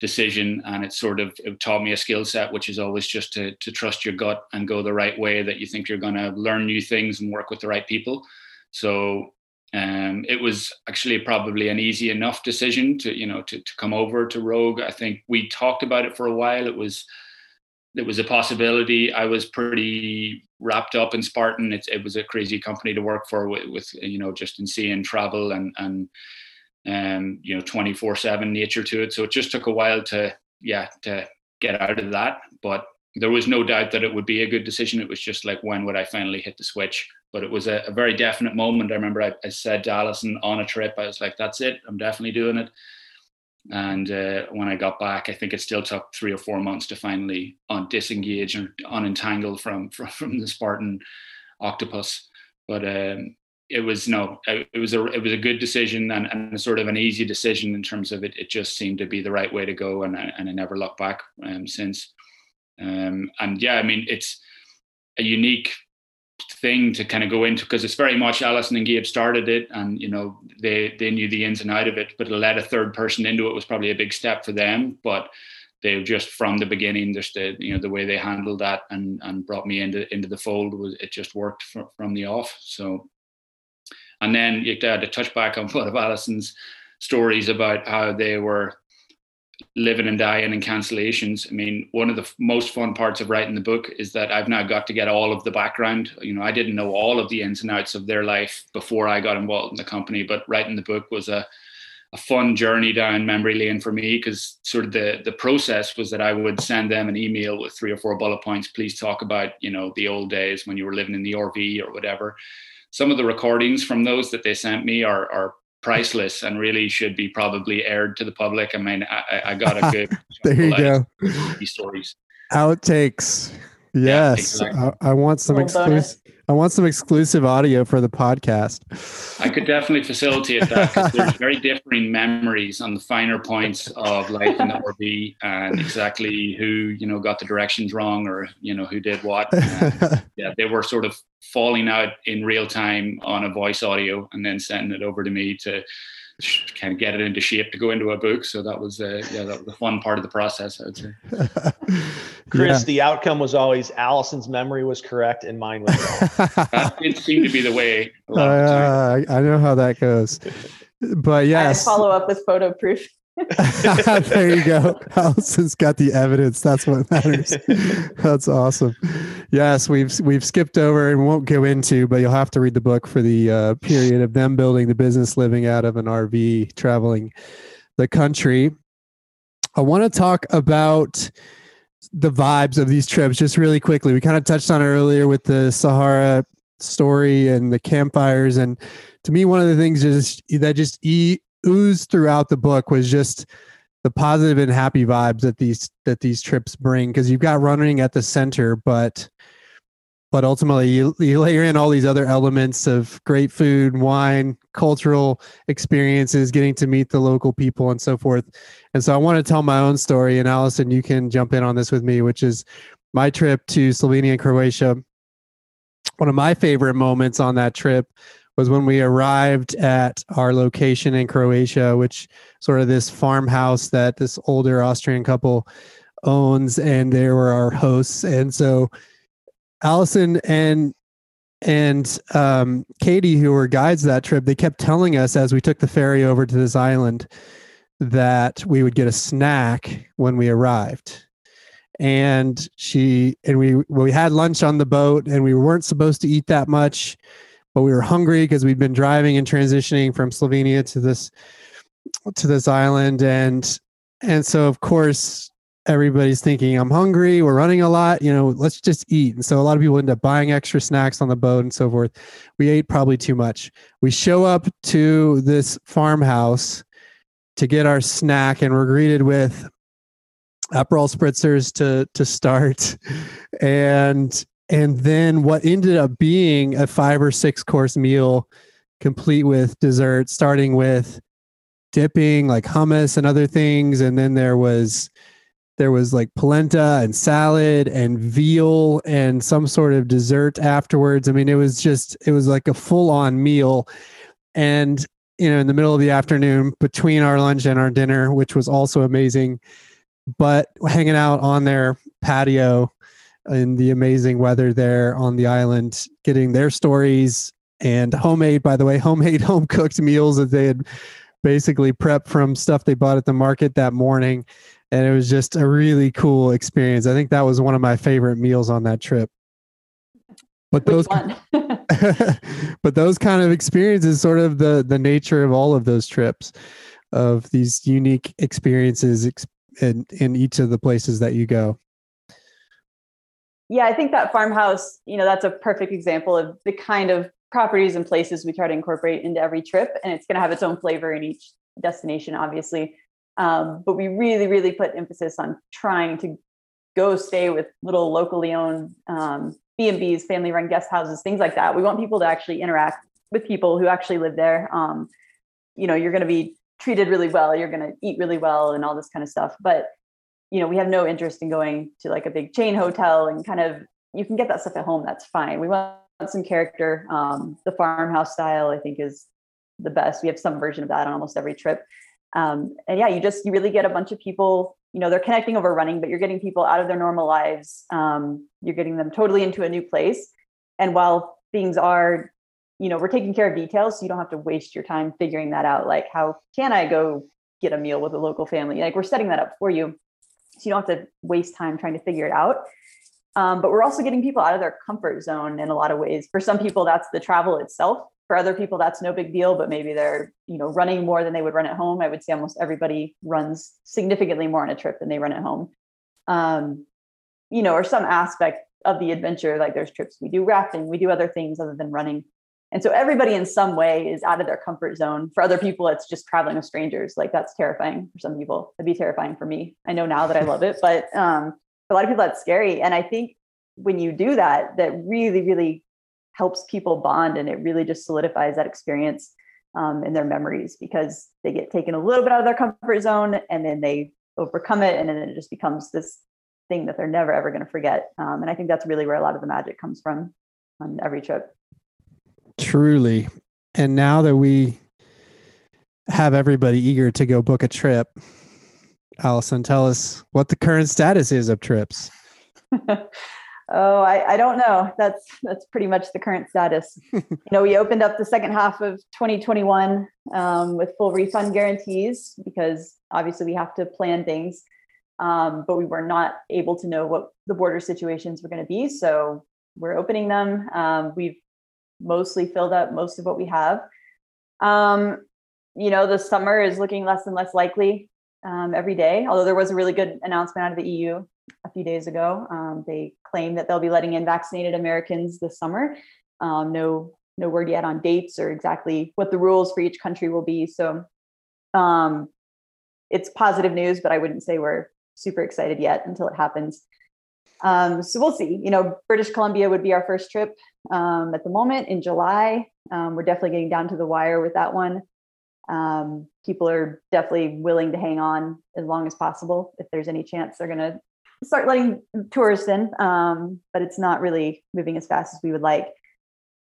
decision. And it sort of it taught me a skill set, which is always just to to trust your gut and go the right way that you think you're gonna learn new things and work with the right people. So um, it was actually probably an easy enough decision to you know to, to come over to Rogue. I think we talked about it for a while. It was it was a possibility. I was pretty wrapped up in Spartan. It, it was a crazy company to work for with, with you know just in seeing travel and and um, you know twenty four seven nature to it. So it just took a while to yeah to get out of that. But there was no doubt that it would be a good decision. It was just like when would I finally hit the switch? But it was a, a very definite moment. I remember I, I said to Allison on a trip, I was like, "That's it. I'm definitely doing it." And uh, when I got back, I think it still took three or four months to finally un- disengage and unentangle from, from from the Spartan octopus. But um, it was no, it was a it was a good decision and, and sort of an easy decision in terms of it. It just seemed to be the right way to go, and I, and I never looked back um, since. Um, and yeah, I mean, it's a unique thing to kind of go into because it's very much Alison and Gabe started it, and you know they they knew the ins and out of it, but to let a third person into it was probably a big step for them. But they just from the beginning, just the you know the way they handled that and and brought me into into the fold was it just worked from, from the off. So, and then you had to touch back on one of Alison's stories about how they were living and dying and cancellations. I mean, one of the most fun parts of writing the book is that I've now got to get all of the background. You know, I didn't know all of the ins and outs of their life before I got involved in the company, but writing the book was a a fun journey down memory lane for me because sort of the the process was that I would send them an email with three or four bullet points. Please talk about you know the old days when you were living in the RV or whatever. Some of the recordings from those that they sent me are are priceless and really should be probably aired to the public. I mean, I, I got a good there you go. These stories. Outtakes. Yes, yeah, exactly. I, I, want some exclusive. I want some exclusive audio for the podcast. I could definitely facilitate that because there's very differing memories on the finer points of life in the RV and exactly who you know got the directions wrong or you know who did what. And, yeah, they were sort of falling out in real time on a voice audio and then sending it over to me to kind of get it into shape to go into a book. So that was uh, yeah, that was the fun part of the process. I would say. Chris, yeah. the outcome was always Allison's memory was correct and mine was wrong. that did seem to be the way. Uh, I know how that goes. But yes, follow up with photo proof. there you go. Alison's got the evidence. That's what matters. That's awesome. Yes, we've we've skipped over and won't go into, but you'll have to read the book for the uh, period of them building the business, living out of an RV, traveling the country. I want to talk about the vibes of these trips just really quickly. We kind of touched on it earlier with the Sahara story and the campfires, and to me, one of the things is that just eat oozed throughout the book was just the positive and happy vibes that these that these trips bring because you've got running at the center but but ultimately you, you layer in all these other elements of great food wine cultural experiences getting to meet the local people and so forth. And so i want to tell my own story and allison you can jump in on this with me which is my trip to slovenia and croatia. One of my favorite moments on that trip was when we arrived at our location in Croatia, which sort of this farmhouse that this older Austrian couple owns, and they were our hosts. And so Allison and and um, Katie, who were guides that trip, they kept telling us as we took the ferry over to this island that we would get a snack when we arrived. And she and we we had lunch on the boat, and we weren't supposed to eat that much but we were hungry because we'd been driving and transitioning from Slovenia to this to this island and and so of course everybody's thinking I'm hungry, we're running a lot, you know, let's just eat. And so a lot of people end up buying extra snacks on the boat and so forth. We ate probably too much. We show up to this farmhouse to get our snack and we're greeted with Aperol spritzers to to start and and then what ended up being a five or six course meal complete with dessert starting with dipping like hummus and other things. And then there was there was like polenta and salad and veal and some sort of dessert afterwards. I mean it was just it was like a full on meal. And you know in the middle of the afternoon between our lunch and our dinner which was also amazing but hanging out on their patio in the amazing weather there on the island, getting their stories and homemade, by the way, homemade, home cooked meals that they had basically prepped from stuff they bought at the market that morning. And it was just a really cool experience. I think that was one of my favorite meals on that trip. But those, but those kind of experiences, sort of the the nature of all of those trips, of these unique experiences in in each of the places that you go yeah, I think that farmhouse, you know, that's a perfect example of the kind of properties and places we try to incorporate into every trip. And it's going to have its own flavor in each destination, obviously. Um, but we really, really put emphasis on trying to go stay with little locally owned um, B&Bs, family run guest houses, things like that. We want people to actually interact with people who actually live there. Um, you know, you're going to be treated really well, you're going to eat really well and all this kind of stuff. But you know, we have no interest in going to like a big chain hotel and kind of you can get that stuff at home. That's fine. We want some character. Um, the farmhouse style, I think, is the best. We have some version of that on almost every trip. Um, and yeah, you just you really get a bunch of people. You know, they're connecting over running, but you're getting people out of their normal lives. Um, you're getting them totally into a new place. And while things are, you know, we're taking care of details, so you don't have to waste your time figuring that out. Like, how can I go get a meal with a local family? Like, we're setting that up for you, so you don't have to waste time trying to figure it out. Um, but we're also getting people out of their comfort zone in a lot of ways. For some people, that's the travel itself. For other people, that's no big deal, but maybe they're, you know, running more than they would run at home. I would say almost everybody runs significantly more on a trip than they run at home. Um, you know, or some aspect of the adventure, like there's trips we do rafting, we do other things other than running. And so everybody in some way is out of their comfort zone. For other people, it's just traveling with strangers. Like that's terrifying for some people. It'd be terrifying for me. I know now that I love it, but um, for a lot of people that's scary. And I think when you do that, that really, really helps people bond and it really just solidifies that experience um, in their memories because they get taken a little bit out of their comfort zone and then they overcome it and then it just becomes this thing that they're never ever going to forget. Um, and I think that's really where a lot of the magic comes from on every trip. Truly. And now that we have everybody eager to go book a trip, Allison, tell us what the current status is of trips. oh, I, I don't know. That's that's pretty much the current status. you know, we opened up the second half of 2021 um, with full refund guarantees because obviously we have to plan things, um, but we were not able to know what the border situations were going to be. So we're opening them. Um, we've mostly filled up most of what we have. Um, you know, the summer is looking less and less likely um, every day. Although there was a really good announcement out of the EU a few days ago. Um, they claim that they'll be letting in vaccinated Americans this summer. Um, no, no word yet on dates or exactly what the rules for each country will be. So um, it's positive news, but I wouldn't say we're super excited yet until it happens. Um, so we'll see. You know, British Columbia would be our first trip um, at the moment in July. Um, we're definitely getting down to the wire with that one. Um, people are definitely willing to hang on as long as possible if there's any chance they're going to start letting tourists in. Um, but it's not really moving as fast as we would like.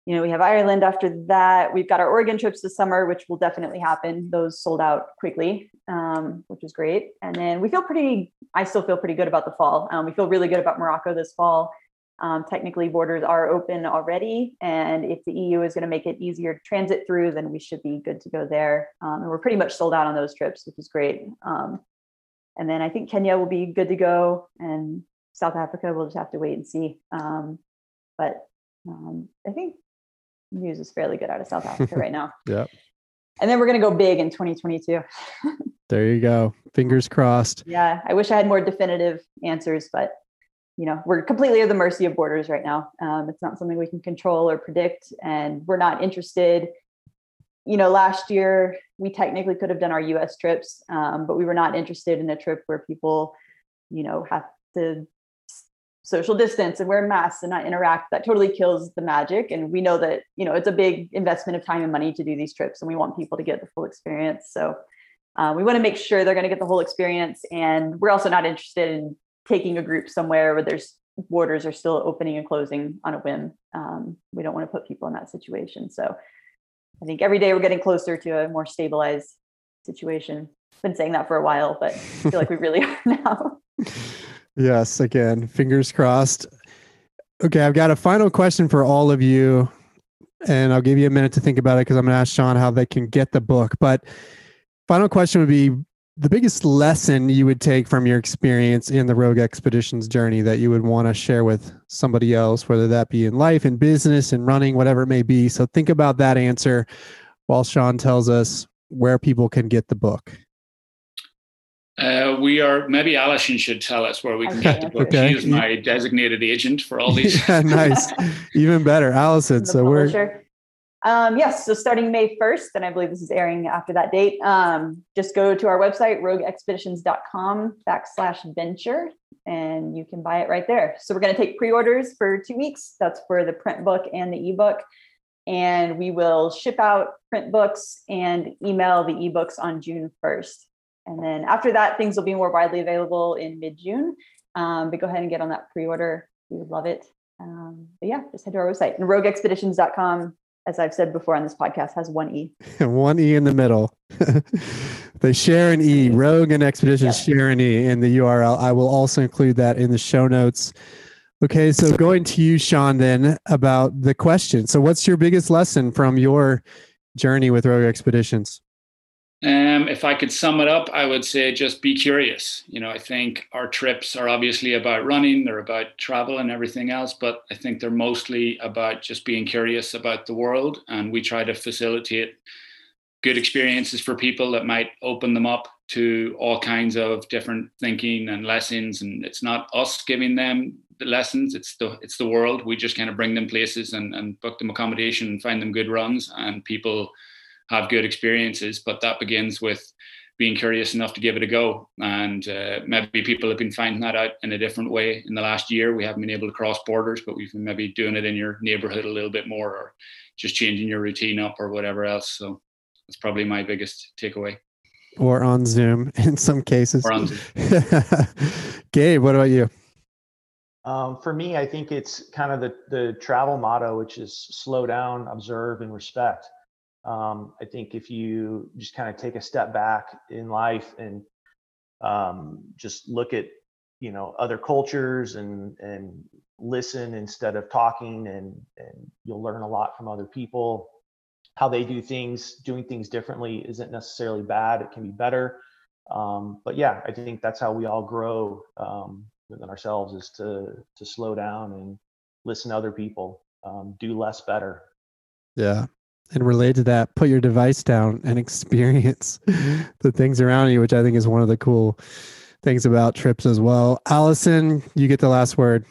You know we have ireland after that. We've got our oregon trips this summer which will definitely happen. Those sold out quickly um, which is great. And then we feel pretty i still feel pretty good about the fall. Um, we feel really good about morocco this fall um, technically, borders are open already, and if the EU is going to make it easier to transit through, then we should be good to go there. Um, and we're pretty much sold out on those trips, which is great. Um, and then I think Kenya will be good to go, and South Africa we'll just have to wait and see. Um, but um, I think news is fairly good out of South Africa right now. Yeah. And then we're going to go big in 2022. there you go. Fingers crossed. Yeah, I wish I had more definitive answers, but you know we're completely at the mercy of borders right now. Um, it's not something we can control or predict and we're not interested. You know last year we technically could have done our us trips um, but we were not interested in a trip where people you know have to social distance and wear masks and not interact. That totally kills the magic and we know that you know it's a big investment of time and money to do these trips and we want people to get the full experience. So uh, we want to make sure they're going to get the whole experience and we're also not interested in taking a group somewhere where there's borders are still opening and closing on a whim. Um, we don't want to put people in that situation. So I think every day we're getting closer to a more stabilized situation. Been saying that for a while, but I feel like we really are now. yes, again, fingers crossed. Okay, I've got a final question for all of you, and I'll give you a minute to think about it because I'm going to ask Sean how they can get the book. But final question would be the biggest lesson you would take from your experience in the Rogue Expeditions journey that you would want to share with somebody else, whether that be in life, in business, in running, whatever it may be. So think about that answer while Sean tells us where people can get the book. Uh, we are maybe Allison should tell us where we can get the book. Okay. She is my designated agent for all these. yeah, nice, even better, Allison. So we're um, yes, so starting May 1st, and I believe this is airing after that date, um, just go to our website, rogueexpeditions.com backslash venture, and you can buy it right there. So we're going to take pre-orders for two weeks. That's for the print book and the ebook. And we will ship out print books and email the ebooks on June 1st. And then after that, things will be more widely available in mid-June. Um, but go ahead and get on that pre-order. We would love it. Um, but yeah, just head to our website rogueexpeditions.com. As I've said before on this podcast, has one E. one E in the middle. they share an E. Rogue and Expeditions share an E in the URL. I will also include that in the show notes. Okay, so going to you, Sean, then about the question. So, what's your biggest lesson from your journey with Rogue Expeditions? Um, if I could sum it up, I would say just be curious. You know, I think our trips are obviously about running, they're about travel and everything else, but I think they're mostly about just being curious about the world. And we try to facilitate good experiences for people that might open them up to all kinds of different thinking and lessons. And it's not us giving them the lessons, it's the it's the world. We just kind of bring them places and, and book them accommodation and find them good runs and people have good experiences. But that begins with being curious enough to give it a go. And uh, maybe people have been finding that out in a different way in the last year. We haven't been able to cross borders, but we've been maybe doing it in your neighborhood a little bit more or just changing your routine up or whatever else. So that's probably my biggest takeaway. Or on Zoom in some cases. Or on Zoom. Gabe, what about you? Um, for me, I think it's kind of the, the travel motto, which is slow down, observe, and respect. Um, I think if you just kind of take a step back in life and um, just look at you know other cultures and and listen instead of talking and and you'll learn a lot from other people. How they do things doing things differently isn't necessarily bad it can be better. Um, but yeah i think that's how we all grow um, within ourselves is to to slow down and listen to other people um, do less better. Yeah and related to that, put your device down and experience the things around you, which I think is one of the cool things about trips as well. Allison, you get the last word.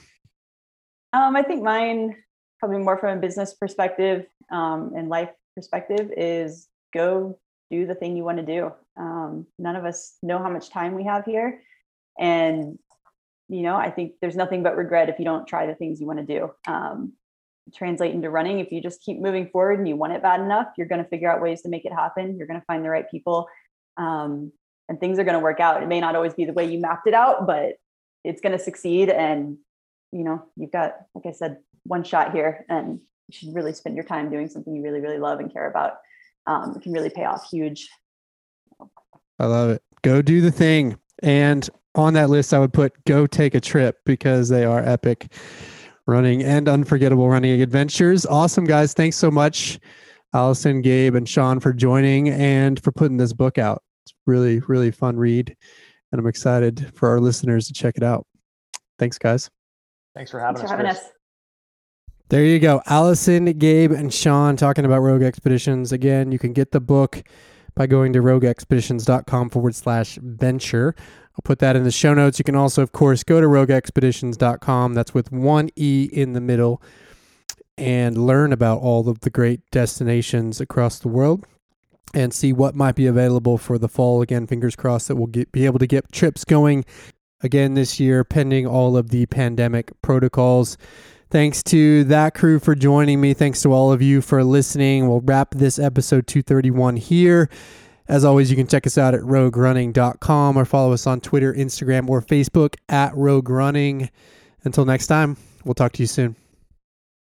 Um, I think mine, probably more from a business perspective um, and life perspective, is go do the thing you want to do. Um, none of us know how much time we have here. And, you know, I think there's nothing but regret if you don't try the things you want to do. Um, translate into running. If you just keep moving forward and you want it bad enough, you're going to figure out ways to make it happen. You're going to find the right people, um, and things are going to work out. It may not always be the way you mapped it out, but it's going to succeed. And you know, you've got, like I said, one shot here, and you should really spend your time doing something you really, really love and care about. Um, it can really pay off huge. I love it. Go do the thing. And on that list, I would put go take a trip because they are epic running and unforgettable running adventures. Awesome, guys. Thanks so much, Allison, Gabe, and Sean for joining and for putting this book out. It's really, really fun read. And I'm excited for our listeners to check it out. Thanks, guys. Thanks for having Thanks us. For having us. There you go. Allison, Gabe, and Sean talking about Rogue Expeditions. Again, you can get the book by going to rogueexpeditions.com forward slash venture. I'll put that in the show notes. You can also, of course, go to rogueexpeditions.com. That's with one E in the middle and learn about all of the great destinations across the world and see what might be available for the fall. Again, fingers crossed that we'll get, be able to get trips going again this year, pending all of the pandemic protocols. Thanks to that crew for joining me. Thanks to all of you for listening. We'll wrap this episode 231 here. As always, you can check us out at roguerunning.com or follow us on Twitter, Instagram, or Facebook at Rogue Running. Until next time, we'll talk to you soon.